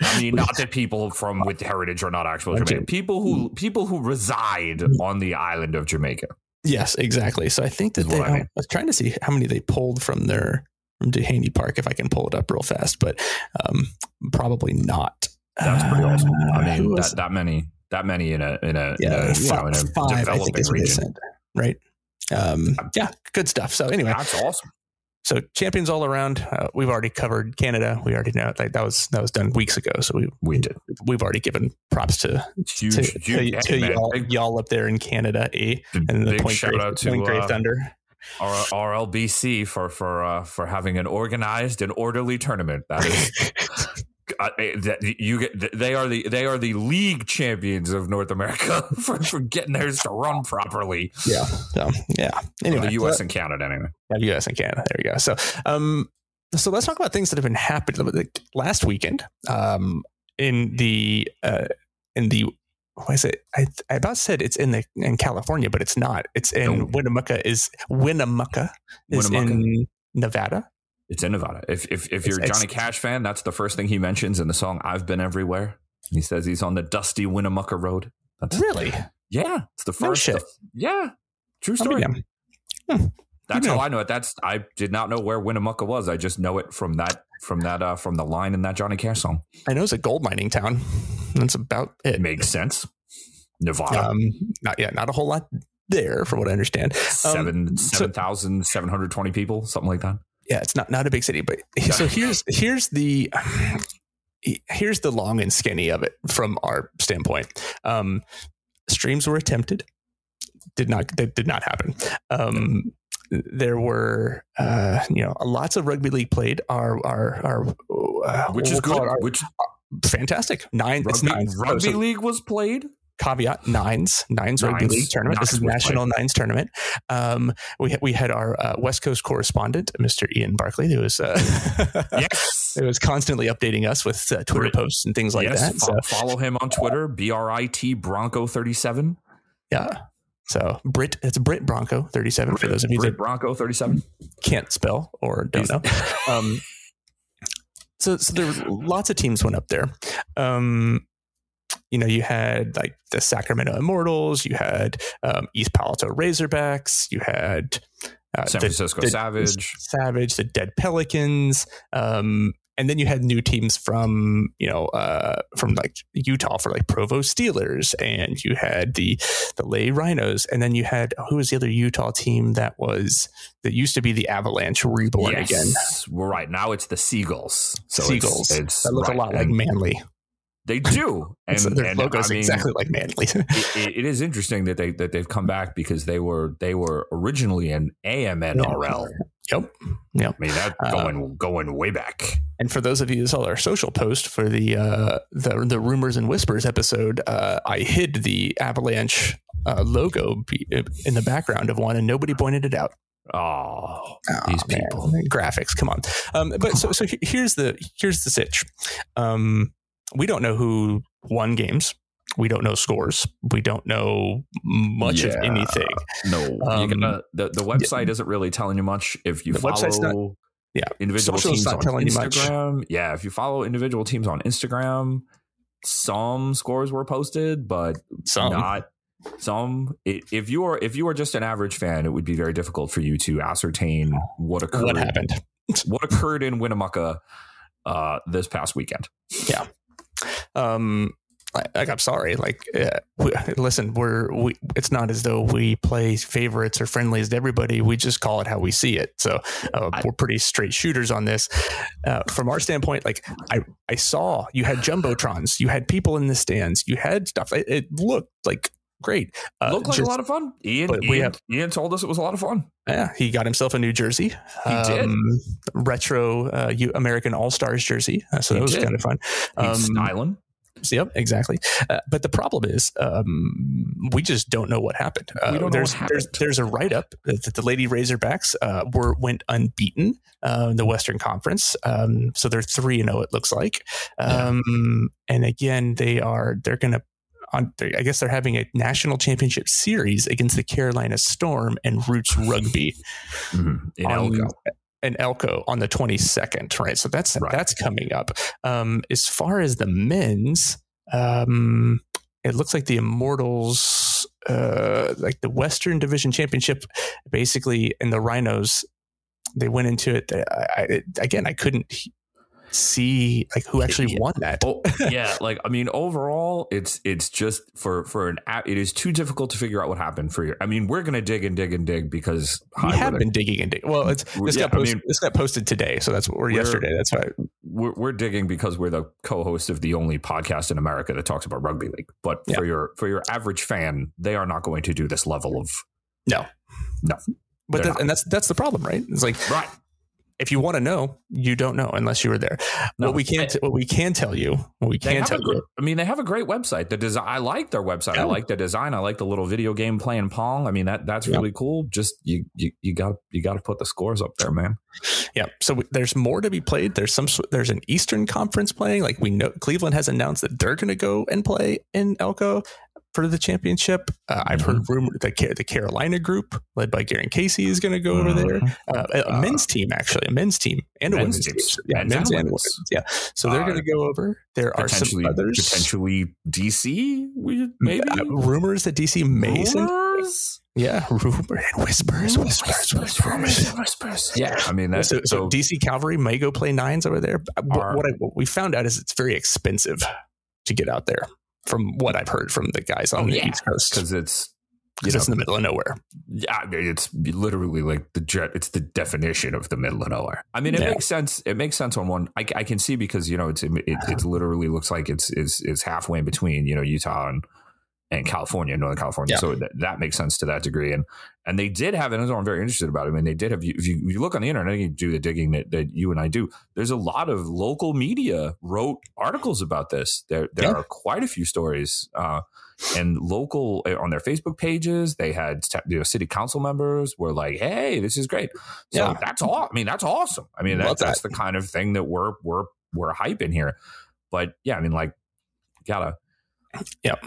Speaker 2: I mean, not that people from [LAUGHS] with heritage are not actual. Jamaican. People who hmm. people who reside hmm. on the island of Jamaica.
Speaker 1: Yes, exactly. So I think that they,
Speaker 2: I oh, mean.
Speaker 1: I was trying to see how many they pulled from their from Duhaney Park, if I can pull it up real fast, but um, probably not.
Speaker 2: That's pretty awesome. I
Speaker 1: Uh, who
Speaker 2: mean, that, that many that many in a in a,
Speaker 1: yeah,
Speaker 2: in a,
Speaker 1: five,
Speaker 2: know, in a
Speaker 1: five, I think
Speaker 2: developing region.
Speaker 1: right? Um, yeah, good stuff. So anyway,
Speaker 2: That's awesome.
Speaker 1: so champions all around. Uh, we've already covered Canada. We already know like that was that was done weeks ago. So we
Speaker 2: We did
Speaker 1: we've already given props to
Speaker 2: huge,
Speaker 1: to,
Speaker 2: huge
Speaker 1: to,
Speaker 2: hey,
Speaker 1: to y'all,
Speaker 2: big,
Speaker 1: y'all up there in Canada, eh?
Speaker 2: big
Speaker 1: And the Point
Speaker 2: shout out to
Speaker 1: Point Grey
Speaker 2: uh,
Speaker 1: Thunder.
Speaker 2: Our, RLBC for for uh, for having an organized and orderly tournament. That is. [LAUGHS] Uh, that you get they are the they are the league champions of North America [LAUGHS] for, for getting theirs to run properly.
Speaker 1: Yeah. So yeah. Anyway,
Speaker 2: the U.S. and Canada anyway.
Speaker 1: Yeah, U.S. and Canada. There you go. So, um, so let's talk about things that have been happening last weekend. Um, in the uh, in the what is it? I, I about said it's in the in California, but it's not. It's in
Speaker 2: No.
Speaker 1: Winnemucca. Is Winnemucca is
Speaker 2: Winnemucca.
Speaker 1: in Nevada?
Speaker 2: It's in Nevada. If if, if you're a
Speaker 1: it's-
Speaker 2: Johnny Cash fan, that's the first thing he mentions in the song "I've Been Everywhere." He says he's on the dusty Winnemucca Road. That's
Speaker 1: Really?
Speaker 2: yeah. It's the
Speaker 1: No
Speaker 2: first. yeah, true
Speaker 1: oh,
Speaker 2: story.
Speaker 1: damned.
Speaker 2: That's
Speaker 1: You know.
Speaker 2: how I know it. That's I did not know where Winnemucca was. I just know it from that from that uh, from the line in that Johnny Cash song.
Speaker 1: I know it's a gold mining town. That's about it.
Speaker 2: Makes sense. Nevada,
Speaker 1: Um, not yet. Not a whole lot there, from what I understand.
Speaker 2: seven
Speaker 1: so-
Speaker 2: seven thousand seven hundred twenty people, something like that.
Speaker 1: yeah, it's not not a big city, but [LAUGHS] so here's here's the [SIGHS] here's the long and skinny of it from our standpoint. Um, streams were attempted, did not that did not happen. Um, there were uh, you know lots of rugby league played. Our our our uh,
Speaker 2: Which
Speaker 1: we'll
Speaker 2: is good.
Speaker 1: our-
Speaker 2: Which
Speaker 1: fantastic nine. it's
Speaker 2: rugby,
Speaker 1: nines.
Speaker 2: rugby
Speaker 1: So-
Speaker 2: league was played.
Speaker 1: caveat nines nines rugby
Speaker 2: Nines.
Speaker 1: league tournament this is national nines tournament um we had we had our uh, west coast correspondent mr ian barkley who was uh [LAUGHS]
Speaker 2: Yes.
Speaker 1: who was constantly updating us with uh, twitter
Speaker 2: Brit-
Speaker 1: posts and things like
Speaker 2: yes,
Speaker 1: that
Speaker 2: fo-
Speaker 1: so
Speaker 2: follow him on Twitter, B R I T Bronco thirty seven.
Speaker 1: yeah so brit it's brit bronco 37 for those of you
Speaker 2: Brit
Speaker 1: that
Speaker 2: Bronco thirty seven.
Speaker 1: can't spell or don't know um so so there were lots of teams went up there um you know you had like the sacramento immortals you had um, east palo Alto razorbacks you had uh,
Speaker 2: San
Speaker 1: the-
Speaker 2: Francisco
Speaker 1: the-
Speaker 2: Savage.
Speaker 1: savage the dead pelicans um and then you had new teams from you know uh from like utah for like provo steelers and you had the the LA rhinos and then you had who was the other utah team that was that used to be the avalanche reborn again?
Speaker 2: Yes, we're right. Now it's the Seagulls. So
Speaker 1: seagulls.
Speaker 2: It's,
Speaker 1: that look
Speaker 2: right,
Speaker 1: a lot like
Speaker 2: and
Speaker 1: manly.
Speaker 2: They do, [LAUGHS] and,
Speaker 1: so their
Speaker 2: and
Speaker 1: logo's
Speaker 2: I mean,
Speaker 1: exactly like manly. [LAUGHS]
Speaker 2: it, it- it is interesting that they that they've come back because they were they were originally an AMNRL.
Speaker 1: Yep Yeah.
Speaker 2: I mean that
Speaker 1: Uh,
Speaker 2: going going way back.
Speaker 1: And for those of you who saw our social post for the uh, the the rumors and whispers episode, uh, I hid the Avalanche uh, logo in the background of one, and nobody pointed it out.
Speaker 2: Oh, these
Speaker 1: man.
Speaker 2: people.
Speaker 1: graphics, come on. Um, but so so here's the here's the sitch. Um, we don't know who won games. We don't know scores. We don't know much of anything.
Speaker 2: No,
Speaker 1: Um,
Speaker 2: the the website isn't really telling you much. If you
Speaker 1: The website's not-
Speaker 2: follow,
Speaker 1: yeah,
Speaker 2: individual
Speaker 1: social's
Speaker 2: teams
Speaker 1: not
Speaker 2: on
Speaker 1: telling you much.
Speaker 2: Instagram, yeah, if you follow individual teams on Instagram, some scores were posted, but
Speaker 1: Some
Speaker 2: not some. If you are if you are just an average fan, it would be very difficult for you to ascertain what occurred.
Speaker 1: what happened? [LAUGHS]
Speaker 2: What occurred in Winnemucca uh, this past weekend? Yeah.
Speaker 1: Um like, I'm sorry. Like, uh, we, listen, we're we. It's not as though we play favorites or friendlies to everybody. We just call it how we see it. So uh,
Speaker 2: I-
Speaker 1: we're pretty straight shooters on this. Uh, from our standpoint, like I, I saw you had jumbotrons, you had people in the stands, you had stuff. It, it looked like great.
Speaker 2: Uh, Looked like just, a lot of fun. Ian, Ian, have, Ian told us it was a lot of fun.
Speaker 1: Yeah, he got himself a new jersey.
Speaker 2: He um, did
Speaker 1: retro uh, American All Stars jersey. Uh, so he that was did. kind of fun.
Speaker 2: Um, styling.
Speaker 1: Yep, exactly. Uh, but the problem is, um, we just don't know what happened. Uh, there's,
Speaker 2: what happened.
Speaker 1: There's, there's a write up that the Lady Razorbacks uh, were went unbeaten uh, in the Western Conference. Um, so they're three and zero. Oh, it looks like. Um, yeah. And again, they are they're going to on, I guess they're having a national championship series against the Carolina Storm and Roots Rugby [LAUGHS]
Speaker 2: mm-hmm. in on, Elko.
Speaker 1: In Elko on the 22nd, right? So that's right. that's coming up. Um, as far as the men's, um, it looks like the Immortals, uh, like the Western Division Championship, basically, and the Rhinos, they went into it. I, I, again, I couldn't see like who actually won that.
Speaker 2: oh, [LAUGHS] yeah, like I mean, overall, it's it's just for for an app. It is too difficult to figure out what happened for you. I mean, we're gonna dig and dig and dig because
Speaker 1: we have been digging and digging. Well, it's this yeah, got posted, I mean, this got posted today, so that's what we're, we're yesterday. That's right.
Speaker 2: we're, we're digging because we're the co-host of the only podcast in America that talks about rugby league. But yeah. for your for your average fan, they are not going to do this level of
Speaker 1: no,
Speaker 2: no.
Speaker 1: But that, and that's that's the problem, right? It's like
Speaker 2: right
Speaker 1: if you want to know, you don't know unless you were there. No, what we can't, what we can tell you, what we can tell
Speaker 2: you.
Speaker 1: I
Speaker 2: mean, they have a great website. The design, I like their website. Yeah. I like the design. I like the little video game playing Pong. I mean, that that's yeah. really cool. Just you, you, you got you got to put the scores up there, man.
Speaker 1: Yeah. So there's more to be played. There's some. There's an Eastern Conference playing. Like we know, Cleveland has announced that they're going to go and play in Elko for the championship. Uh, I've heard mm-hmm. rumor that the Carolina group, led by Garen Casey, is going to go over there. Mm-hmm. Uh, a, a, men's team, actually, a men's team and a men's women's team. Yeah, men's, and women's. Yeah, so they're uh, going to go over. There are some others,
Speaker 2: potentially DC. Maybe uh,
Speaker 1: rumors that DC may
Speaker 2: rumors?
Speaker 1: Yeah, rumor and whispers, whispers, whispers, whispers.
Speaker 2: Yeah, I mean
Speaker 1: that's so, so, DC Cavalry may go play nines over there. What, I, what we found out is it's very expensive to get out there from what I've heard from the guys on oh, the yeah. East Coast.
Speaker 2: Because it's
Speaker 1: because it's in the middle of nowhere.
Speaker 2: Yeah, it's literally like the jet. It's the definition of the middle of nowhere. I mean, it yeah. makes sense. It makes sense on one. I, I can see because you know it's it, it, it literally looks like it's is is halfway in between you know Utah and and California, Northern California. Yeah. So that, that makes sense to that degree. And and they did have, and I'm very interested about it. I mean, they did have. If you, if you look on the internet, you do the digging that, that you and I do. There's a lot of local media wrote articles about this. There there yeah. are quite a few stories. Uh, and local eh, on their Facebook pages, they had you know city council members were like, "Hey, this is great." So yeah. that's all. I mean, that's awesome. I mean, that, that's the kind of thing that we're we're we're hyping here. But yeah, I mean, like, gotta
Speaker 1: Yep.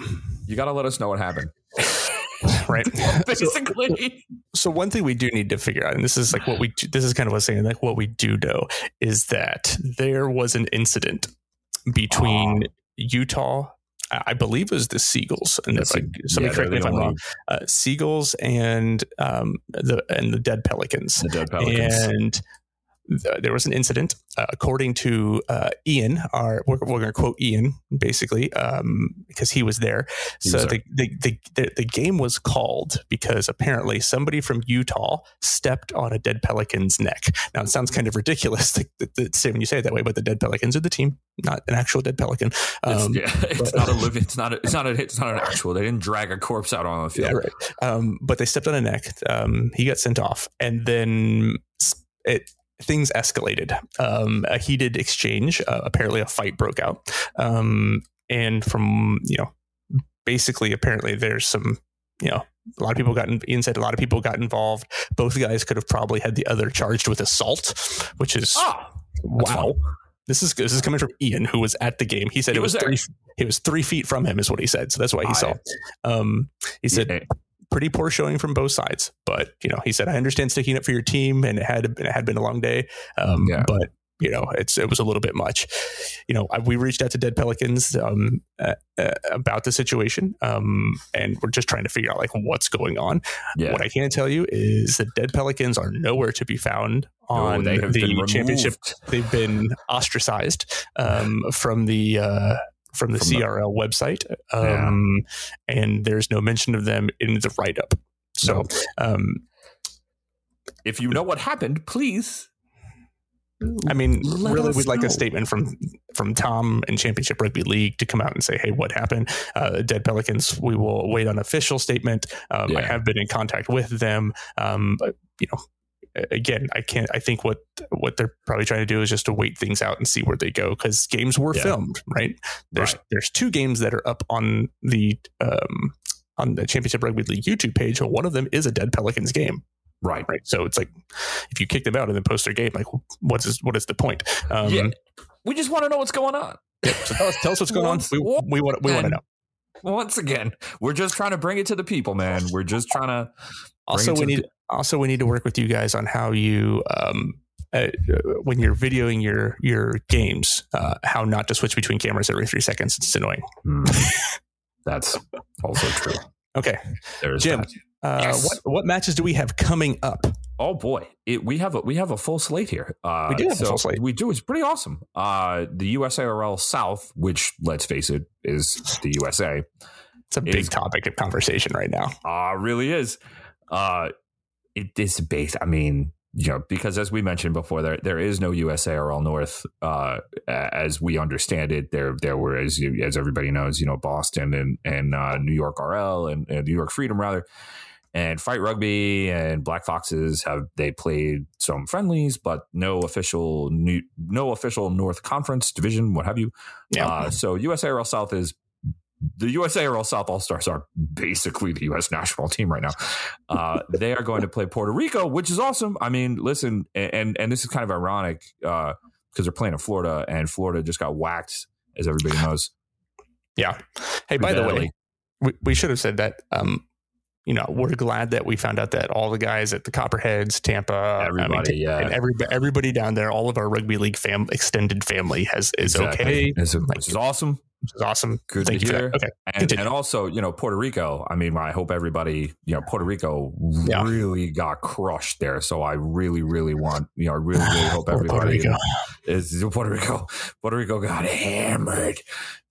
Speaker 2: You got to let us know what happened. [LAUGHS]
Speaker 1: right. [LAUGHS]
Speaker 2: Basically.
Speaker 1: So, so, one thing we do need to figure out, and this is like what we do, this is kind of what I'm saying, like what we do know is that there was an incident between oh. Utah. I believe it was the Seagulls, and if I, somebody yeah, correct me if I'm wrong. Uh, Seagulls and um, the and the Dead Pelicans.
Speaker 2: The Dead Pelicans.
Speaker 1: And there was an incident. Uh, according to uh, Ian, our we're, we're going to quote Ian basically um, because he was there. so was the, the, the, the, the game was called because apparently somebody from Utah stepped on a dead pelican's neck. Now it sounds kind of ridiculous to, to, to say when you say it that way, but the dead pelicans are the team, not an actual dead pelican.
Speaker 2: Um, it's, yeah, [LAUGHS] it's but, not a living. It's not. A, it's not. A, it's not an actual. They didn't drag a corpse out on the field.
Speaker 1: Yeah, right. Um, but they stepped on a neck. Um, he got sent off, and then it things escalated. Um, a heated exchange. Uh, apparently, a fight broke out. Um, and from you know, basically, apparently, there's some you know. A lot of people got in, Ian said a lot of people got involved. Both guys could have probably had the other charged with assault, which is
Speaker 2: oh,
Speaker 1: wow. This is this is coming from Ian, who was at the game. He said he it was, was three. He was three feet from him, is what he said. So that's why he I, saw. Um, he said yeah pretty poor showing from both sides. But you know, he said, "I understand sticking up for your team, and it had it had been a long day, um, yeah. but." You know, it's it was a little bit much. You know, I, we reached out to Dead Pelicans um, uh, uh, about the situation, um, and we're just trying to figure out like what's going on. Yeah. What I can tell you is that Dead Pelicans are nowhere to be found on the championship. They've been ostracized um, from the uh, from the from CRL the, website, um, yeah. and there's no mention of them in the write up. So, no. um,
Speaker 2: if you know what happened, please
Speaker 1: I mean, really, we'd like a statement from from Tom and Championship Rugby League to come out and say, "Hey, what happened?" Uh, Dead Pelicans. We will wait on official statement. Um, I have been in contact with them, um, but you know, again, I can't. I think what what they're probably trying to do is just to wait things out and see where they go because games were
Speaker 2: Yeah.
Speaker 1: filmed, right? There's
Speaker 2: Right.
Speaker 1: there's two games that are up on the um, on the Championship Rugby League YouTube page. and One of them is a Dead Pelicans game
Speaker 2: Right.
Speaker 1: right? So it's like if you kick them out and then post their game, like what's is, what is the point? Um,
Speaker 2: yeah. We just want to know what's going on.
Speaker 1: So tell us, tell us what's going
Speaker 2: Once-
Speaker 1: on. We we want we want to know.
Speaker 2: Once again, we're just trying to bring it to the people, man. We're just trying to.
Speaker 1: Also,
Speaker 2: it to
Speaker 1: we
Speaker 2: the
Speaker 1: need also we need to work with you guys on how you. Um, uh, when you're videoing your your games, uh, how not to switch between cameras every three seconds. It's annoying.
Speaker 2: Hmm. [LAUGHS] That's also true.
Speaker 1: Okay,
Speaker 2: There's
Speaker 1: Jim.
Speaker 2: that.
Speaker 1: uh,
Speaker 2: Yes.
Speaker 1: what what matches do we have coming up?
Speaker 2: Oh boy, it, we have a we have a full slate here. Uh,
Speaker 1: We do have a full slate.
Speaker 2: We do. It's pretty awesome. Uh, the USARL South, which let's face it, is the USA.
Speaker 1: It's a big
Speaker 2: Is-
Speaker 1: topic of conversation right now.
Speaker 2: Uh really is. Uh, it is based. I mean, you know, because as we mentioned before, there there is no USARL North. Uh, as we understand it, there there were as you, as everybody knows, you know, Boston and and uh, New York RL and, and New York Freedom rather. And Fight Rugby and Black Foxes have they played some friendlies, but no official new, no official North Conference division, what have you.
Speaker 1: Yeah,
Speaker 2: Uh, so USARL South is the USARL South All Stars are basically the U.S. national team right now. Uh, [LAUGHS] they are going to play Puerto Rico, which is awesome. I mean, listen, and and this is kind of ironic because they're playing in Florida, and Florida just got whacked, as everybody knows.
Speaker 1: yeah. Hey, by the way, we, we should have said that. Um, you know, we're glad that we found out that all the guys at the Copperheads, Tampa, I mean,
Speaker 2: everybody, yeah,
Speaker 1: and every, everybody down there, all of our rugby league fam extended family has is
Speaker 2: exactly.
Speaker 1: okay,
Speaker 2: It's- which is awesome.
Speaker 1: which is awesome.
Speaker 2: Good
Speaker 1: Thank
Speaker 2: to
Speaker 1: you
Speaker 2: hear.
Speaker 1: Okay,
Speaker 2: And, and also, you know, Puerto Rico. I mean, I hope everybody, you know, Puerto Rico
Speaker 1: Yeah.
Speaker 2: really got crushed there. So I really, really want, you know, I really, really [SIGHS] hope
Speaker 1: Poor Puerto
Speaker 2: everybody is Puerto Rico. Puerto Rico got hammered.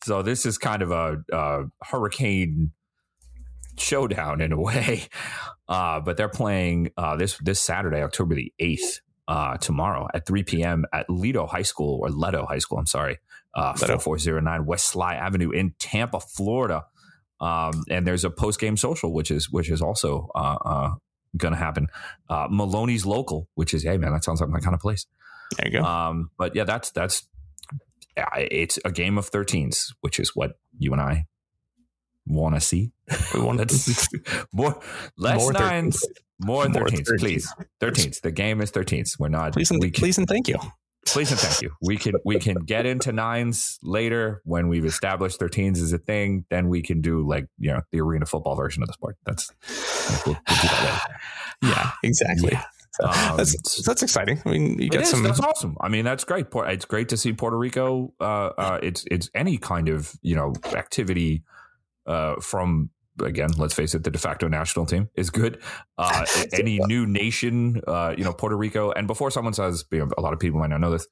Speaker 2: So this is kind of a, uh hurricane showdown in a way. [LAUGHS] Uh, but they're playing uh, this this Saturday, October the eighth, uh, tomorrow at three p.m. at Lido High School or Leto High School. I'm sorry, uh, four four zero nine West Sligh Avenue in Tampa, Florida. Um, and there's a post game social, which is which is also uh, uh, going to happen. Uh, Maloney's local, which is hey man, that sounds like my kind of place.
Speaker 1: There you go.
Speaker 2: Um, but yeah, that's that's it's a game of 13s, which is what you and I want to see.
Speaker 1: we want
Speaker 2: Let's [LAUGHS] more less
Speaker 1: More
Speaker 2: nines,
Speaker 1: 13s.
Speaker 2: more
Speaker 1: More
Speaker 2: 13s,
Speaker 1: 13s.
Speaker 2: please. 13s. The game is 13s. We're not
Speaker 1: please and
Speaker 2: can,
Speaker 1: please and thank you.
Speaker 2: please and thank you. We can we can get into nines later when we've established 13s as a thing. Then we can do like you know the arena football version of the sport. That's we'll, we'll that [SIGHS]
Speaker 1: Yeah, exactly.
Speaker 2: later. Um,
Speaker 1: that's that's exciting. I mean, you get
Speaker 2: is.
Speaker 1: some.
Speaker 2: That's awesome. I mean, that's great. It's great to see Puerto Rico. Uh, uh, it's it's any kind of you know activity uh, from again. Let's face it, the de facto national team is good. Uh, [LAUGHS] any new nation, uh, you know, Puerto Rico. And before someone says, you know, a lot of people might not know this.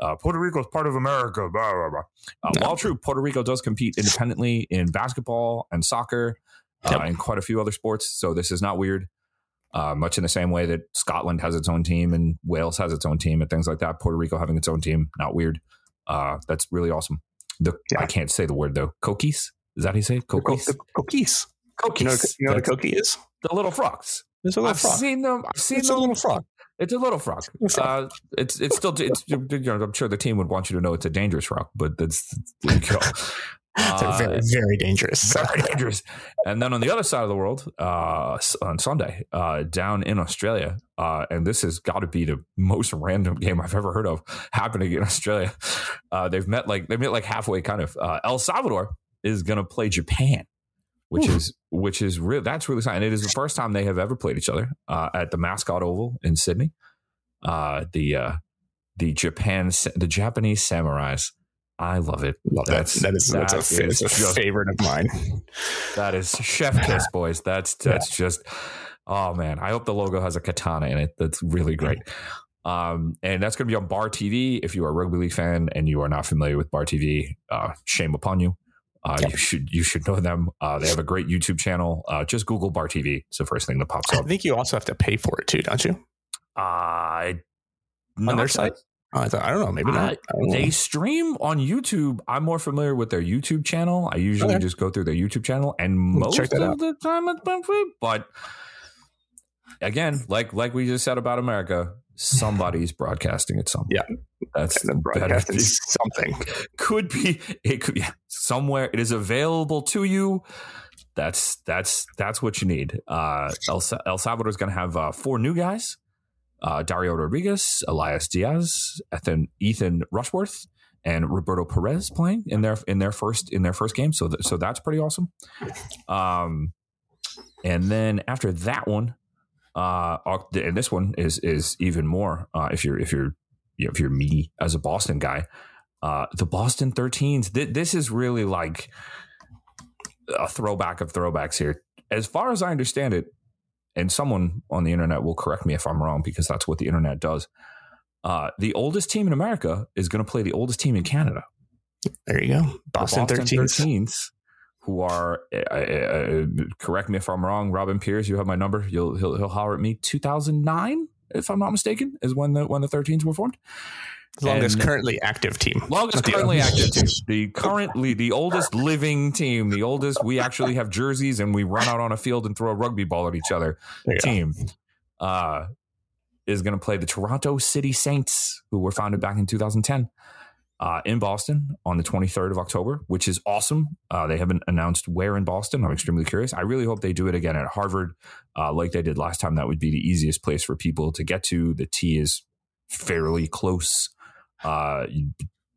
Speaker 2: Uh, Puerto Rico is part of America. Blah, blah, blah. Uh,
Speaker 1: No.
Speaker 2: While true, Puerto Rico does compete independently in basketball and soccer uh, and quite a few other sports. So this is not weird. Uh, much in the same way that Scotland has its own team and Wales has its own team and things like that. Puerto Rico having its own team, not weird. Uh, that's really awesome. The
Speaker 1: Yeah.
Speaker 2: I can't say the word though. Coquis? Is that how you say it?
Speaker 1: Co- the cookies.
Speaker 2: Coquis.
Speaker 1: You know, you know what a cookie is?
Speaker 2: the little frogs.
Speaker 1: It's a little
Speaker 2: I've
Speaker 1: frog.
Speaker 2: seen them. I've seen
Speaker 1: It's a little frog.
Speaker 2: It's a little frog. Uh, it's it's still it's you know, I'm sure the team would want you to know it's a dangerous frog, but that's there you go. [LAUGHS]
Speaker 1: They're
Speaker 2: Uh,
Speaker 1: very, very dangerous. [LAUGHS]
Speaker 2: very dangerous. And then on the other side of the world, uh, on Sunday, uh, down in Australia, uh, and this has got to be the most random game I've ever heard of happening in Australia. Uh, they've met like they met like halfway, kind of. Uh, El Salvador is going to play Japan, which
Speaker 1: Ooh.
Speaker 2: is which is real. That's really exciting. It is the first time they have ever played each other uh, at the Mascot Oval in Sydney. Uh, the uh, the Japan the Japanese samurais. I love it.
Speaker 1: Love that.
Speaker 2: That's-
Speaker 1: That is that's a,
Speaker 2: is
Speaker 1: a
Speaker 2: just-
Speaker 1: favorite of mine. [LAUGHS]
Speaker 2: That is chef kiss, boys. That's that's just oh man. I hope the logo has a katana in it. That's really great. Um, and that's going to be on Bar TV. If you are a rugby league fan and you are not familiar with Bar TV, uh, shame upon you. Uh,
Speaker 1: Yep.
Speaker 2: You should you should know them. Uh, they have a great YouTube channel. Uh, just Google Bar TV. It's the first thing that pops up.
Speaker 1: I think you also have to pay for it too, don't you?
Speaker 2: Uh,
Speaker 1: On their site? Oh, I, thought, I don't know. Maybe not. Know.
Speaker 2: They stream on YouTube. I'm more familiar with their YouTube channel. I usually okay. just go through their YouTube channel, and most of out. the time it's been free. But again, like like we just said about America, somebody's broadcasting it somewhere.
Speaker 1: Yeah,
Speaker 2: that's the
Speaker 1: broadcasting something. [LAUGHS]
Speaker 2: Could be it could be somewhere. It is available to you. That's that's that's what you need. Uh, El, El Salvador is going to have uh, four new guys uh, Dario Rodriguez, Elias Diaz, Ethan, Ethan Rushworth, and Roberto Perez playing in their in their first in their first game. So th- so that's pretty awesome. Um, and then after that one, uh, and this one is is even more. Uh, if you're if you're you know, if you're me as a Boston guy, uh, the Boston 13s. Th- this is really like a throwback of throwbacks here. As far as I understand it, and someone on the internet will correct me if I'm wrong because that's what the internet does. Uh, the oldest team in America is going to play the oldest team in Canada.
Speaker 1: There you go, Boston, Boston 13s. 13s.
Speaker 2: Who are uh, uh, correct me if I'm wrong? Robin Pierce, you have my number. You'll he'll, he'll holler at me. 2009, if I'm not mistaken, is when the when the 13s were formed.
Speaker 1: Longest and currently active team.
Speaker 2: Longest currently active team. The currently the oldest living team. The oldest. We actually have jerseys and we run out on a field and throw a rugby ball at each other. Team uh, is going to play the Toronto City Saints, who were founded back in 2010. Uh, in Boston on the 23rd of October, which is awesome. Uh, they haven't announced where in Boston. I'm extremely curious. I really hope they do it again at Harvard, uh, like they did last time. That would be the easiest place for people to get to. The T is fairly close uh,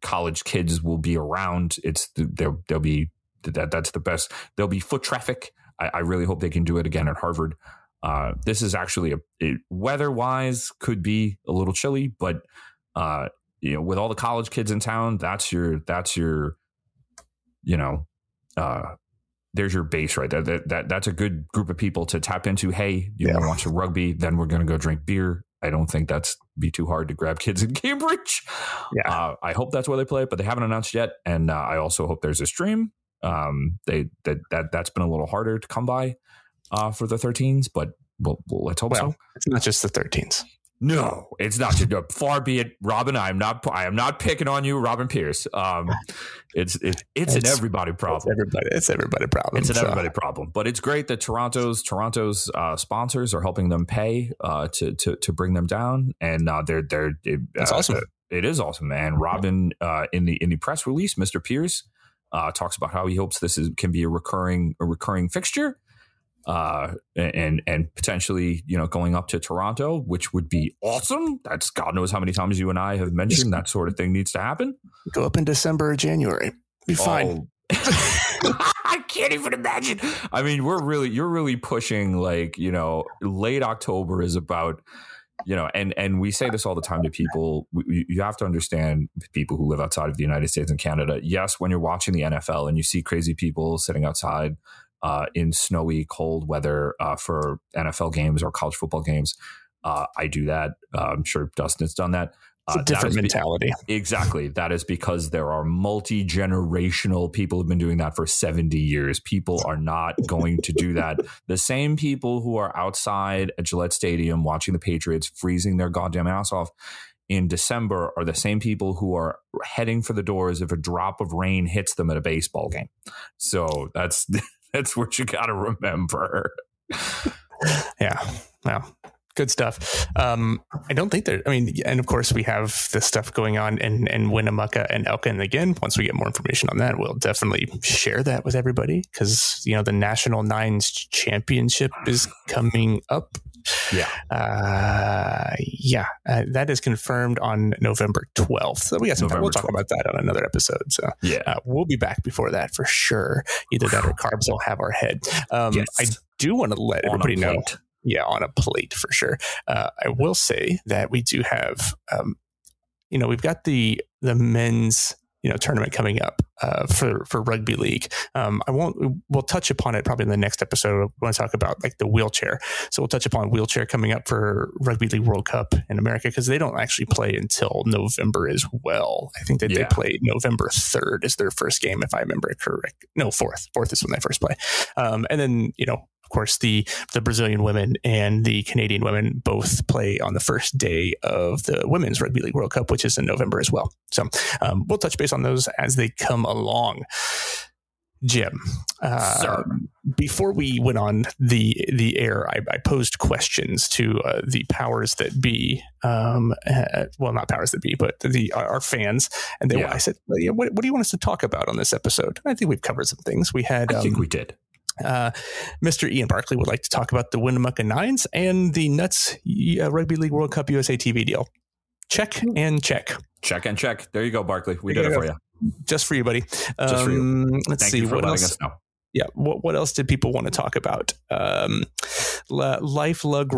Speaker 2: college kids will be around. It's they'll they'll be that that's the best. There'll be foot traffic. I, I really hope they can do it again at Harvard. Uh, this is actually a weather wise could be a little chilly, but uh, you know, with all the college kids in town, that's your that's your you know, uh, there's your base right there. That, that that's a good group of people to tap into. Hey, you yeah. want to watch a rugby? Then we're going to go drink beer. I don't think that's be too hard to grab kids in [LAUGHS] Cambridge. Yeah, uh, I hope that's where they play, but they haven't announced yet. And uh, I also hope there's a stream. Um, they that that that's been a little harder to come by uh, for the 13s, but well, well let's hope well, so.
Speaker 1: It's not just the 13s.
Speaker 2: No, it's not. Far be it, Robin. I am not. I am not picking on you, Robin Pierce. Um, it's it, it's, it's, an everybody problem.
Speaker 1: It's everybody. It's everybody problem.
Speaker 2: It's an so. everybody problem. But it's great that Toronto's Toronto's uh, sponsors are helping them pay uh, to to to bring them down, and uh, they're they're. It,
Speaker 1: That's uh, awesome.
Speaker 2: It is awesome, man. Robin uh, in the in the press release, Mr. Pierce uh, talks about how he hopes this is can be a recurring a recurring fixture uh, and and potentially you know going up to Toronto, which would be awesome. That's God knows how many times you and I have mentioned that sort of thing needs to happen.
Speaker 1: Go up in December or January, be fine.
Speaker 2: Oh. [LAUGHS] [LAUGHS] I can't even imagine. I mean, we're really you're really pushing like you know late October is about you know and and we say this all the time to people we, you have to understand people who live outside of the united states and canada yes when you're watching the nfl and you see crazy people sitting outside uh, in snowy, cold weather uh, for NFL games or college football games. Uh, I do that. Uh, I'm sure Dustin's done that.
Speaker 1: It's a uh, different mentality.
Speaker 2: Be- exactly. That is because there are multi generational people who've been doing that for 70 years. People are not going to do that. The same people who are outside at Gillette Stadium watching the Patriots freezing their goddamn ass off in December are the same people who are heading for the doors if a drop of rain hits them at a baseball game. So that's [LAUGHS] [LAUGHS] that's what you got to remember. [LAUGHS]
Speaker 1: yeah. Well, good stuff. Um, I don't think that, I mean, and of course, we have this stuff going on in, in Winnemucca and Elko. Again, once we get more information on that, we'll definitely share that with everybody because, you know, the National Nines Championship is coming up
Speaker 2: yeah.
Speaker 1: Uh, yeah. Uh, that is confirmed on November 12th. So we got some November time. We'll 12th. talk about that on another episode. So
Speaker 2: yeah, uh,
Speaker 1: we'll be back before that for sure. Either that or carbs will have our head. Um, yes. I do want to let on everybody know. Yeah, on a plate for sure. Uh, I will say that we do have, um, you know, we've got the the men's you know tournament coming up uh, for for rugby league. Um, I won't. We'll touch upon it probably in the next episode. We want to talk about like the wheelchair. So we'll touch upon wheelchair coming up for Rugby League World Cup in America because they don't actually play until November as well. I think that yeah. they play November third is their first game if I remember correct. No, fourth. Fourth is when they first play. Um, and then you know of course, the the Brazilian women and the Canadian women both play on the first day of the Women's Rugby League World Cup, which is in November as well. So um, we'll touch base on those as they come along. Jim, uh, before we went on the the air, I, I posed questions to uh, the powers that be. Um, uh, well, not powers that be, but the our fans, and they, yeah. I said, well, yeah, what, what, do you want us to talk about on this episode?" I think we've covered some things. We had,
Speaker 2: I um, think we did.
Speaker 1: Uh, Mr. Ian Barkley would like to talk about the Winnemucca Nines and the Nuts uh, Rugby League World Cup USA TV deal. Check and check.
Speaker 2: Check and check. There you go, Barkley. We there did it for you
Speaker 1: just for you, buddy. Um, for you. Um, let's Thank see what else. Yeah, what what else did people want to talk about? Um, Life Lug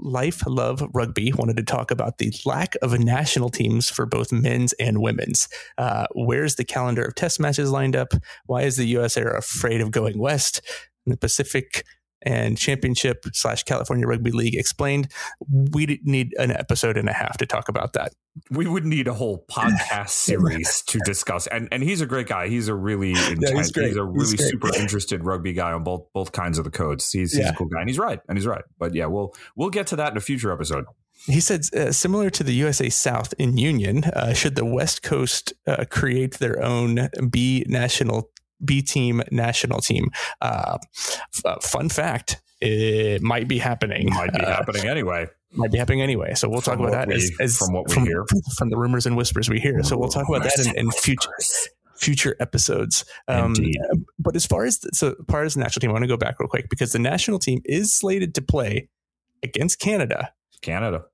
Speaker 1: Life Love Rugby wanted to talk about the lack of national teams for both men's and women's. Uh, where's the calendar of test matches lined up? Why is the U.S. USA afraid of going west? In the Pacific and championship slash California Rugby League explained. We need an episode and a half to talk about that.
Speaker 2: We would need a whole podcast [LAUGHS] series to discuss. And and he's a great guy. He's a really intense, [LAUGHS] yeah, he's, he's, a really he's super interested rugby guy on both both kinds of the codes. He's, he's yeah. a cool guy, and he's right, and he's right. But yeah, we'll we'll get to that in a future episode.
Speaker 1: He said, uh, similar to the USA South in Union, uh, should the West Coast uh, create their own B national B team national team. Uh, f- uh, fun fact: it might be happening.
Speaker 2: Might be uh, happening anyway.
Speaker 1: Might be happening anyway. So we'll from talk about that we, as, as,
Speaker 2: from what we
Speaker 1: from,
Speaker 2: hear
Speaker 1: from the rumors and whispers we hear. So we'll talk about that in, in future future episodes. Um, but as far as the, so far as the national team, I want to go back real quick because the national team is slated to play against Canada.
Speaker 2: Canada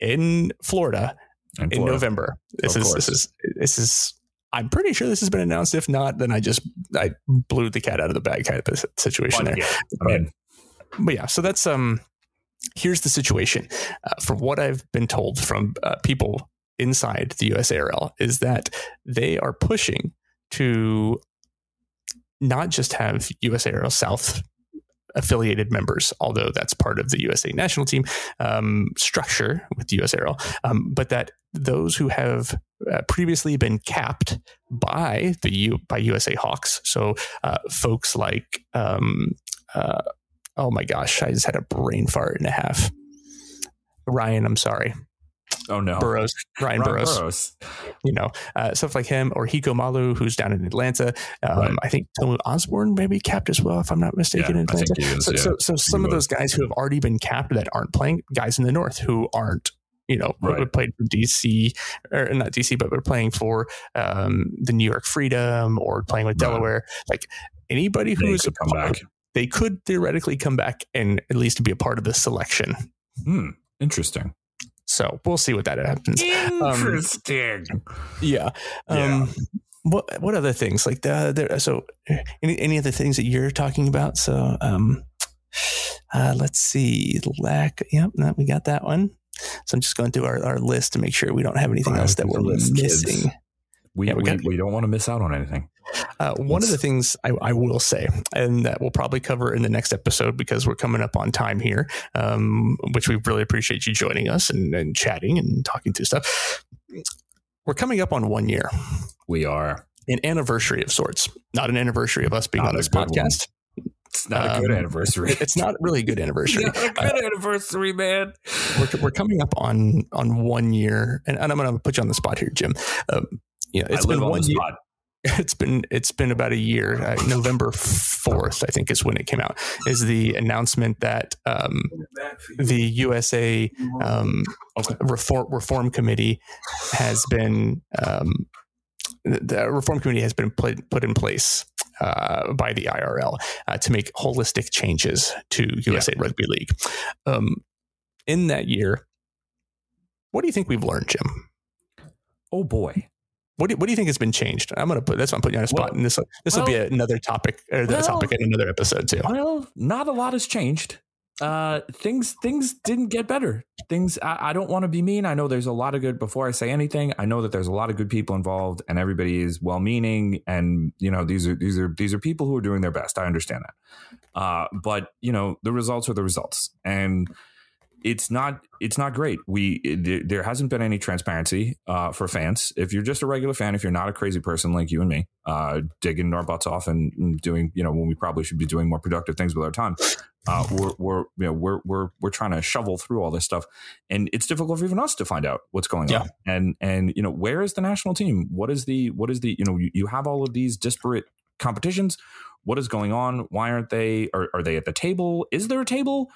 Speaker 1: in Florida in, Florida. in November. This of is course. this is this is I'm pretty sure this has been announced. If not, then I just I blew the cat out of the bag kind of situation there. Yeah, but, but, yeah, so that's um. Here's the situation. Uh, from what I've been told from uh, people inside the USARL is that they are pushing to not just have USARL South affiliated members, although that's part of the USA national team um, structure with the USARL, um, but that those who have uh, previously been capped by the U, by USA Hawks, so uh, folks like um, uh, oh my gosh, I just had a brain fart and a half. Ryan, I'm sorry.
Speaker 2: Oh no,
Speaker 1: Burrows, Ryan, Ryan Burrows. Burrows. You know, uh, stuff like him or Hiko Malu, who's down in Atlanta. Um, right. I think Tomu Osborne maybe capped as well, if I'm not mistaken. Yeah, in Atlanta. Is, so, yeah. so, so, some of those guys who have already been capped that aren't playing, guys in the North who aren't you know, right. played for DC or not DC, but we're playing for um, the New York Freedom or playing with right. Delaware. Like anybody who is a come part, back. they could theoretically come back and at least be a part of the selection.
Speaker 2: Hmm. Interesting.
Speaker 1: So we'll see what that happens.
Speaker 2: Um, Interesting.
Speaker 1: Um, yeah. Um, yeah. What what other things like the there? So any any other things that you're talking about? So um, uh, let's see. Lack. Yep. No, we got that one. So I'm just going through our, our list to make sure we don't have anything else that we're missing. Kids.
Speaker 2: We, yeah, we, we, we, don't want to miss out on anything.
Speaker 1: Uh, one of the things I, I, will say, and that we'll probably cover in the next episode because we're coming up on time here, um, which we really appreciate you joining us and, and chatting and talking through stuff. We're coming up on one year.
Speaker 2: We are.
Speaker 1: An anniversary of sorts, not an anniversary of us being not on this podcast.
Speaker 2: One. It's not a good um, anniversary.
Speaker 1: It's not really a good anniversary. [LAUGHS]
Speaker 2: not a good uh, anniversary, man.
Speaker 1: We're, we're coming up on on one year, and, and I'm going to put you on the spot here, Jim. Um, you know, it's I been one year. Spot. [LAUGHS] it's been it's been about a year. Uh, November fourth, I think, is when it came out. Is the announcement that um, the USA um, reform reform committee has been um, the reform committee has been put put in place uh, by the IRL uh, to make holistic changes to USA yeah. Rugby League. Um, in that year, what do you think we've learned, Jim?
Speaker 2: Oh boy.
Speaker 1: What do, what do you think has been changed? I'm going to put that's why I'm putting you on a spot, well, and this this well, will be another topic or the well, topic in another episode too.
Speaker 2: Well, not a lot has changed. Uh, things things didn't get better. Things I, I don't want to be mean. I know there's a lot of good. Before I say anything, I know that there's a lot of good people involved, and everybody is well meaning, and you know these are these are these are people who are doing their best. I understand that, uh, but you know the results are the results, and it's not it's not great. We it, there hasn't been any transparency uh, for fans. If you're just a regular fan, if you're not a crazy person like you and me, uh, digging our butts off and doing you know when we probably should be doing more productive things with our time, uh, we're, we're you know we're we're we're trying to shovel through all this stuff, and it's difficult for even us to find out what's going
Speaker 1: Yeah.
Speaker 2: on. And and you know where is the national team? What is the what is the you know you, you have all of these disparate competitions. What is going on? Why aren't they? Are, are they at the table? Is there a table?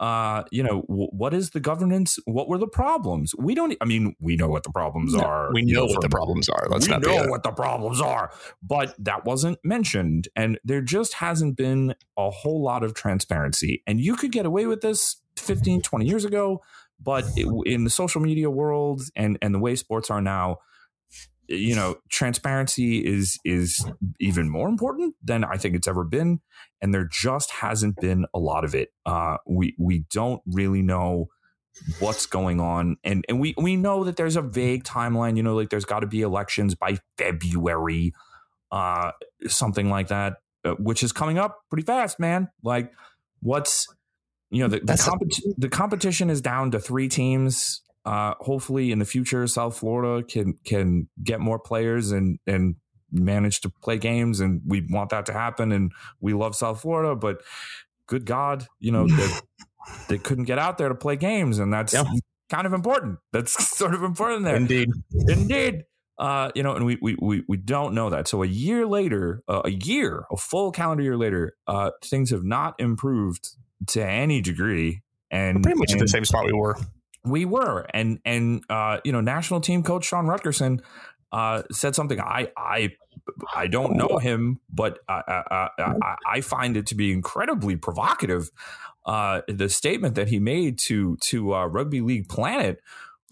Speaker 2: Uh, you know, w- what is the governance? What were the problems? We don't. I mean, we know what the problems are.
Speaker 1: we
Speaker 2: you
Speaker 1: know what the problems are. Let's
Speaker 2: we
Speaker 1: not
Speaker 2: know what the problems are, but that wasn't mentioned, and there just hasn't been a whole lot of transparency. And you could get away with this 15, 20 years ago, but it, in the social media world and and the way sports are now, you know, transparency is is even more important than I think it's ever been, and there just hasn't been a lot of it. Uh, we we don't really know what's going on. And and we we know that there's a vague timeline you know like there's got to be elections by february uh something like that uh, which is coming up pretty fast man. Like what's you know the the, the competition is down to three teams. Uh hopefully in the future south florida can can get more players and and manage to play games and we want that to happen and we love south florida but good god you know they, [LAUGHS] they couldn't get out there to play games and that's
Speaker 1: Yeah.
Speaker 2: kind of important that's [LAUGHS] sort of important there
Speaker 1: Indeed.
Speaker 2: Indeed. Uh, you know, and we, we we we don't know that. So a year later, uh, a year, a full calendar year later, uh, things have not improved to any degree. And
Speaker 1: Pretty much at
Speaker 2: and
Speaker 1: the same spot we were.
Speaker 2: we were, and and uh, you know, national team coach Sean Rutgerson uh, said something. I I I don't know him, but I I, I, I find it to be incredibly provocative. Uh, the statement that he made to to uh, Rugby League Planet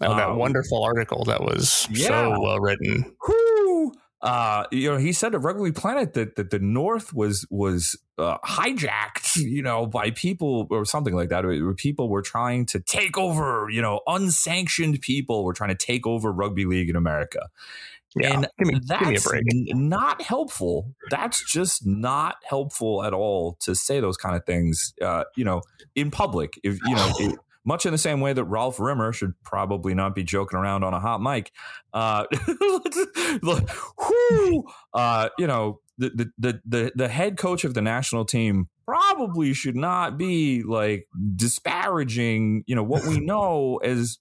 Speaker 1: Oh, that
Speaker 2: uh,
Speaker 1: wonderful article that was
Speaker 2: Yeah.
Speaker 1: so well written.
Speaker 2: Uh, you know, he said to Rugby Planet that, that the North was was uh, hijacked, you know, by people or something like that. Where People were trying to take over, you know, unsanctioned people were trying to take over rugby league in America.
Speaker 1: Yeah,
Speaker 2: and
Speaker 1: give me,
Speaker 2: that's
Speaker 1: give me a break.
Speaker 2: not helpful. That's just not helpful at all to say those kind of things, uh, you know, in public. If you know, it- [SIGHS] much in the same way that Ralph Rimmer should probably not be joking around on a hot mic. Uh, [LAUGHS] like, whew, uh, you know, the, the the the the head coach of the national team probably should not be like disparaging, you know, what we [LAUGHS] know as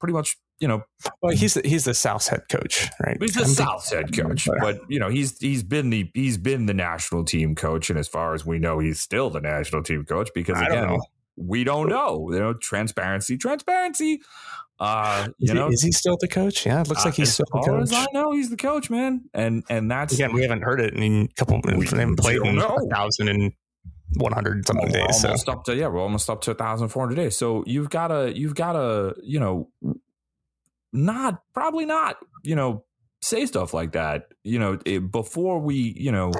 Speaker 2: pretty much, you know,
Speaker 1: Well, he's the, he's the South's head coach, right?
Speaker 2: He's the
Speaker 1: I'm
Speaker 2: South head coach, but you know he's he's been the he's been the national team coach, and as far as we know, he's still the national team coach because
Speaker 1: I don't
Speaker 2: we don't know. You know, transparency, transparency. Uh,
Speaker 1: Is,
Speaker 2: you know,
Speaker 1: he, is he still the coach? Yeah, it looks like
Speaker 2: uh,
Speaker 1: he's still the
Speaker 2: far as
Speaker 1: coach.
Speaker 2: I know, he's the coach, man, and and that's
Speaker 1: Again, we haven't heard it in a couple.
Speaker 2: We
Speaker 1: We haven't played in a thousand and one hundred something days. So
Speaker 2: almost up to yeah, we're almost up to thousand four hundred days. So you've got to you've got to you know, not probably not you know say stuff like that you know it, before we you know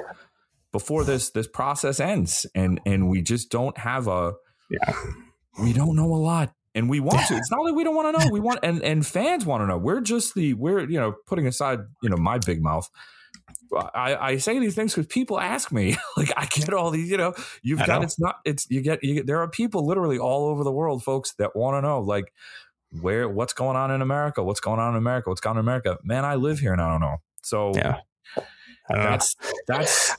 Speaker 2: before this this process ends and and we just don't have a
Speaker 1: Yeah.
Speaker 2: we don't know a lot and we want to. It's not like we don't want to know. We want and and fans want to know. We're just the we're you know putting aside you know my big mouth. I, I say these things because people ask me. [LAUGHS] Like I get all these you know you've
Speaker 1: I
Speaker 2: got
Speaker 1: know.
Speaker 2: it's not it's you get you get there are people literally all over the world folks that want to know. Like where what's going on in America what's going on in America what's going on in America man I live here and I don't know so
Speaker 1: Yeah. Don't know.
Speaker 2: that's that's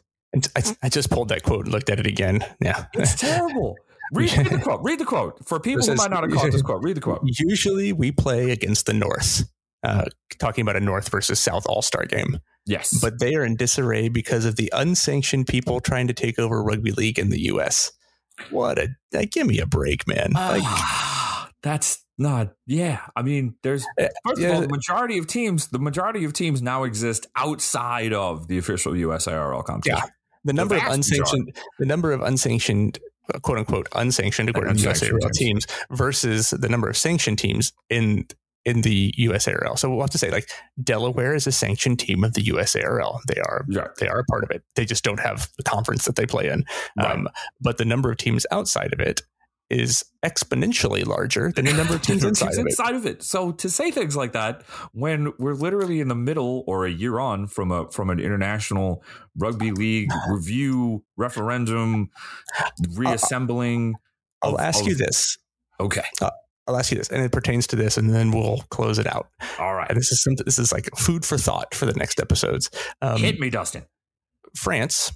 Speaker 1: I, I just pulled that quote and looked at it again. Yeah.
Speaker 2: it's terrible [LAUGHS] read, read the quote read the quote for people
Speaker 1: It
Speaker 2: who might not have caught this quote read the quote
Speaker 1: Usually we play against the North, uh, talking about a North versus South All Star game,
Speaker 2: yes
Speaker 1: but they are in disarray because of the unsanctioned people trying to take over rugby league in the U.S. What a like, give me a break, man! Like,
Speaker 2: Ah, that's not yeah i mean there's
Speaker 1: Uh,
Speaker 2: first
Speaker 1: yeah.
Speaker 2: of all the majority of teams the majority of teams now exist outside of the official usarl competition
Speaker 1: Yeah. the number of
Speaker 2: vast
Speaker 1: unsanctioned, the number of unsanctioned, uh, quote unquote, unsanctioned according to USARL teams versus the number of sanctioned teams in in the USARL. So we'll have to say like Delaware is a sanctioned team of the USARL. They are they are a part of it. They just don't have the conference that they play in.
Speaker 2: Right.
Speaker 1: Um, but the number of teams outside of it is exponentially larger than the number of [LAUGHS] teams inside of it.
Speaker 2: inside of it. So to say things like that when we're literally in the middle or a year on from a from an international rugby league [SIGHS] review referendum reassembling.
Speaker 1: I'll
Speaker 2: of-
Speaker 1: ask
Speaker 2: of-
Speaker 1: you this.
Speaker 2: Okay.
Speaker 1: I'll ask you this, and it pertains to this, and then we'll close it out.
Speaker 2: All right.
Speaker 1: And this is something. This is like food for thought for the next episodes. Um,
Speaker 2: Hit me, Dustin.
Speaker 1: France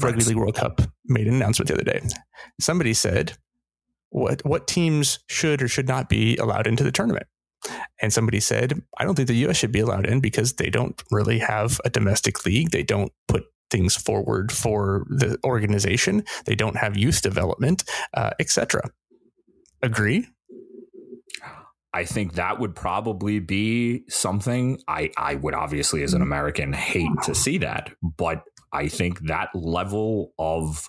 Speaker 1: Rugby League World Cup made an announcement the other day. Somebody said, "What what teams should or should not be allowed into the tournament?" And somebody said, "I don't think the U.S. should be allowed in because they don't really have a domestic league. They don't put things forward for the organization. They don't have youth development, uh, etc." Agree?
Speaker 2: I think that would probably be something I, I would obviously, as an American, hate to see that. But I think that level of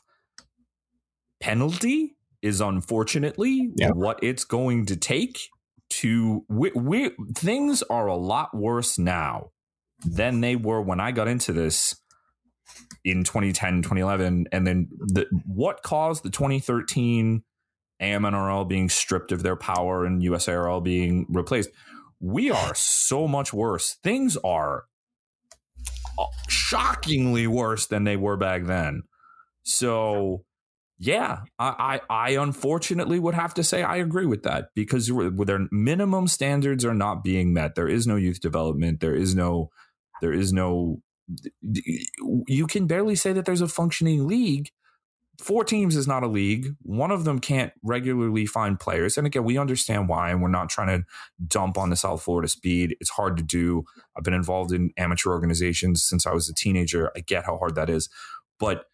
Speaker 2: penalty is unfortunately
Speaker 1: Yeah.
Speaker 2: what it's going to take to. We, we, things are a lot worse now than they were when I got into this in 2010, 2011. And then the, what caused the 2013 AMNRL being stripped of their power and USARL being replaced. We are so much worse. Things are uh, shockingly worse than they were back then. So, yeah, I, I, I unfortunately would have to say I agree with that because their minimum standards are not being met. There is no youth development. There is no, there is no. You can barely say that there's a functioning league four teams is not a league. One of them can't regularly find players. And again, we understand why, and we're not trying to dump on the South Florida speed. It's hard to do. I've been involved in amateur organizations since I was a teenager. I get how hard that is. But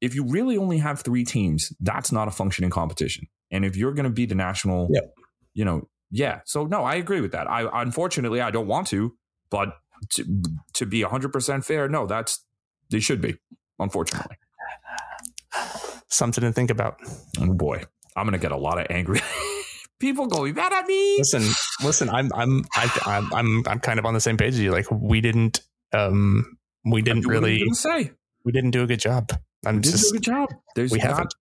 Speaker 2: if you really only have three teams, that's not a functioning competition. And if you're going to be the national,
Speaker 1: Yep.
Speaker 2: you know, yeah. So no, I agree with that. I unfortunately I don't want to, but to, to be 100% fair, no, that's they should be, unfortunately.
Speaker 1: Something to think about.
Speaker 2: Oh boy, I'm gonna get a lot of angry [LAUGHS] people going mad at me.
Speaker 1: Listen, listen. I'm I'm I, I'm I'm I'm kind of on the same page as you. Like we didn't um we didn't really
Speaker 2: say?
Speaker 1: we didn't do a good job. I'm
Speaker 2: did
Speaker 1: just
Speaker 2: a good job. There's
Speaker 1: we
Speaker 2: not
Speaker 1: haven't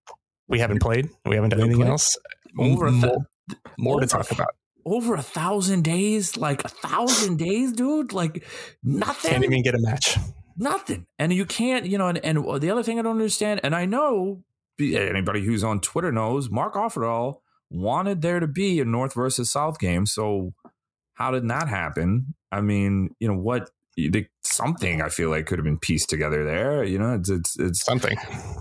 Speaker 1: we haven't played. We haven't done anything
Speaker 2: played.
Speaker 1: else.
Speaker 2: Over a
Speaker 1: more,
Speaker 2: thou-
Speaker 1: more to
Speaker 2: over
Speaker 1: talk about.
Speaker 2: over a thousand days, like a thousand days, dude. Like nothing.
Speaker 1: Can't even get a match.
Speaker 2: nothing and you can't you know and, and uh, the other thing i don't understand and i know anybody who's on twitter knows mark offerall wanted there to be a north versus south game so how did that happen i mean you know what the, something i feel like could have been pieced together there you know it's it's, it's
Speaker 1: Something.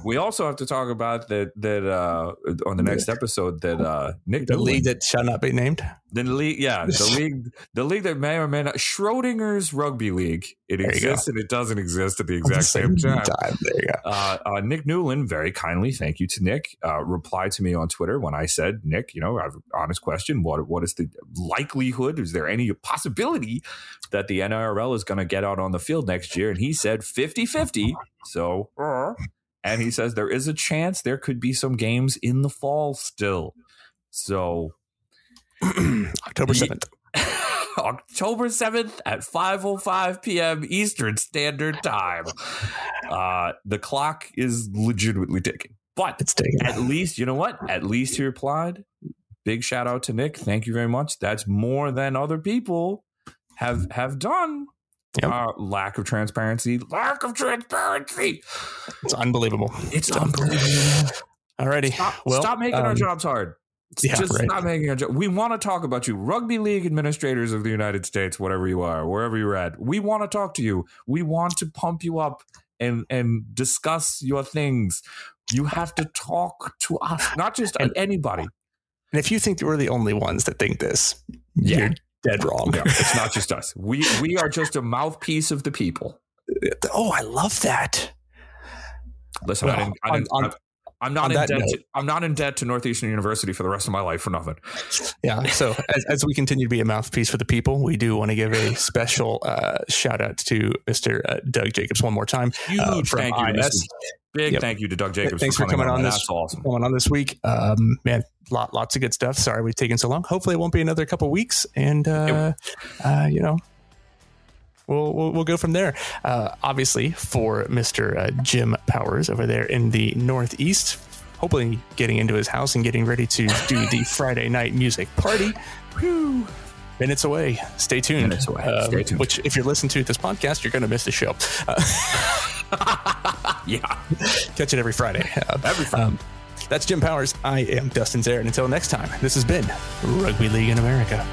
Speaker 2: we also have to talk about that that uh on the next episode that uh nick
Speaker 1: The
Speaker 2: Doolin-
Speaker 1: league that shall not be named.
Speaker 2: the league, yeah, [LAUGHS] the league, the league that may or may not Schrodinger's rugby league. It
Speaker 1: There
Speaker 2: exists and it doesn't exist at the exact same time.
Speaker 1: There you go.
Speaker 2: Uh, uh, Nick Newland, very kindly, thank you to Nick, uh, replied to me on Twitter when I said, Nick, you know, I have an honest question. What what is the likelihood? Is there any possibility that the NRL is going to get out on the field next year? And he said 50 50. So, and he says there is a chance there could be some games in the fall still. So, [CLEARS THROAT] [LAUGHS]
Speaker 1: October seventh.
Speaker 2: October 7th at 5:05 p.m. Eastern Standard Time. Uh, the clock is legitimately ticking. But
Speaker 1: It's taken.
Speaker 2: at least, you know what? At least he replied. Big shout out to Nick. Thank you very much. That's more than other people have have done.
Speaker 1: Yep.
Speaker 2: Uh, lack of transparency. Lack of transparency.
Speaker 1: It's unbelievable.
Speaker 2: It's unbelievable.
Speaker 1: Alrighty.
Speaker 2: Stop,
Speaker 1: Well,
Speaker 2: stop making our
Speaker 1: um,
Speaker 2: jobs hard.
Speaker 1: yeah,
Speaker 2: Just
Speaker 1: right.
Speaker 2: stop making our job. We want to talk about you, rugby league administrators of the United States, whatever you are, wherever you're at. We want to talk to you. We want to pump you up and and discuss your things. You have to talk to us, not just
Speaker 1: And-
Speaker 2: anybody.
Speaker 1: And if you think we're the only ones that think this,
Speaker 2: Yeah.
Speaker 1: you're dead wrong.
Speaker 2: Yeah, it's not just us. We we are just a mouthpiece of the people.
Speaker 1: Oh, I love that.
Speaker 2: Listen, I didn't, I didn't,
Speaker 1: on-
Speaker 2: I'm, I'm not in debt.
Speaker 1: note-
Speaker 2: To, I'm not in debt to Northeastern University for the rest of my life for nothing.
Speaker 1: Yeah. [LAUGHS] So as, as we continue to be a mouthpiece for the people, we do want to give a special uh, shout out to Mr. Uh, Doug Jacobs one more time.
Speaker 2: Huge
Speaker 1: Uh,
Speaker 2: thank you,
Speaker 1: IS.
Speaker 2: Big
Speaker 1: Yep.
Speaker 2: thank you to Doug Jacobs.
Speaker 1: Thanks for coming on this-
Speaker 2: That's awesome.
Speaker 1: Going on this week, um, man, lot, lots of good stuff. Sorry we've taken so long. Hopefully, it won't be another couple weeks, and uh, uh, you know, we'll, we'll we'll go from there. Uh, obviously, for Mister uh, Jim Powers over there in the Northeast, hopefully getting into his house and getting ready to do the [LAUGHS] Friday night music party. Whew. Minutes away. Stay tuned.
Speaker 2: Minutes away.
Speaker 1: Um,
Speaker 2: Stay tuned.
Speaker 1: Which, if you're listening to this podcast, you're going to miss the show. Uh, [LAUGHS]
Speaker 2: Yeah,
Speaker 1: catch it every Friday. Uh,
Speaker 2: every Friday.
Speaker 1: um, that's Jim Powers. I am Dustin Zarin. Until next time, this has been Rugby League in America.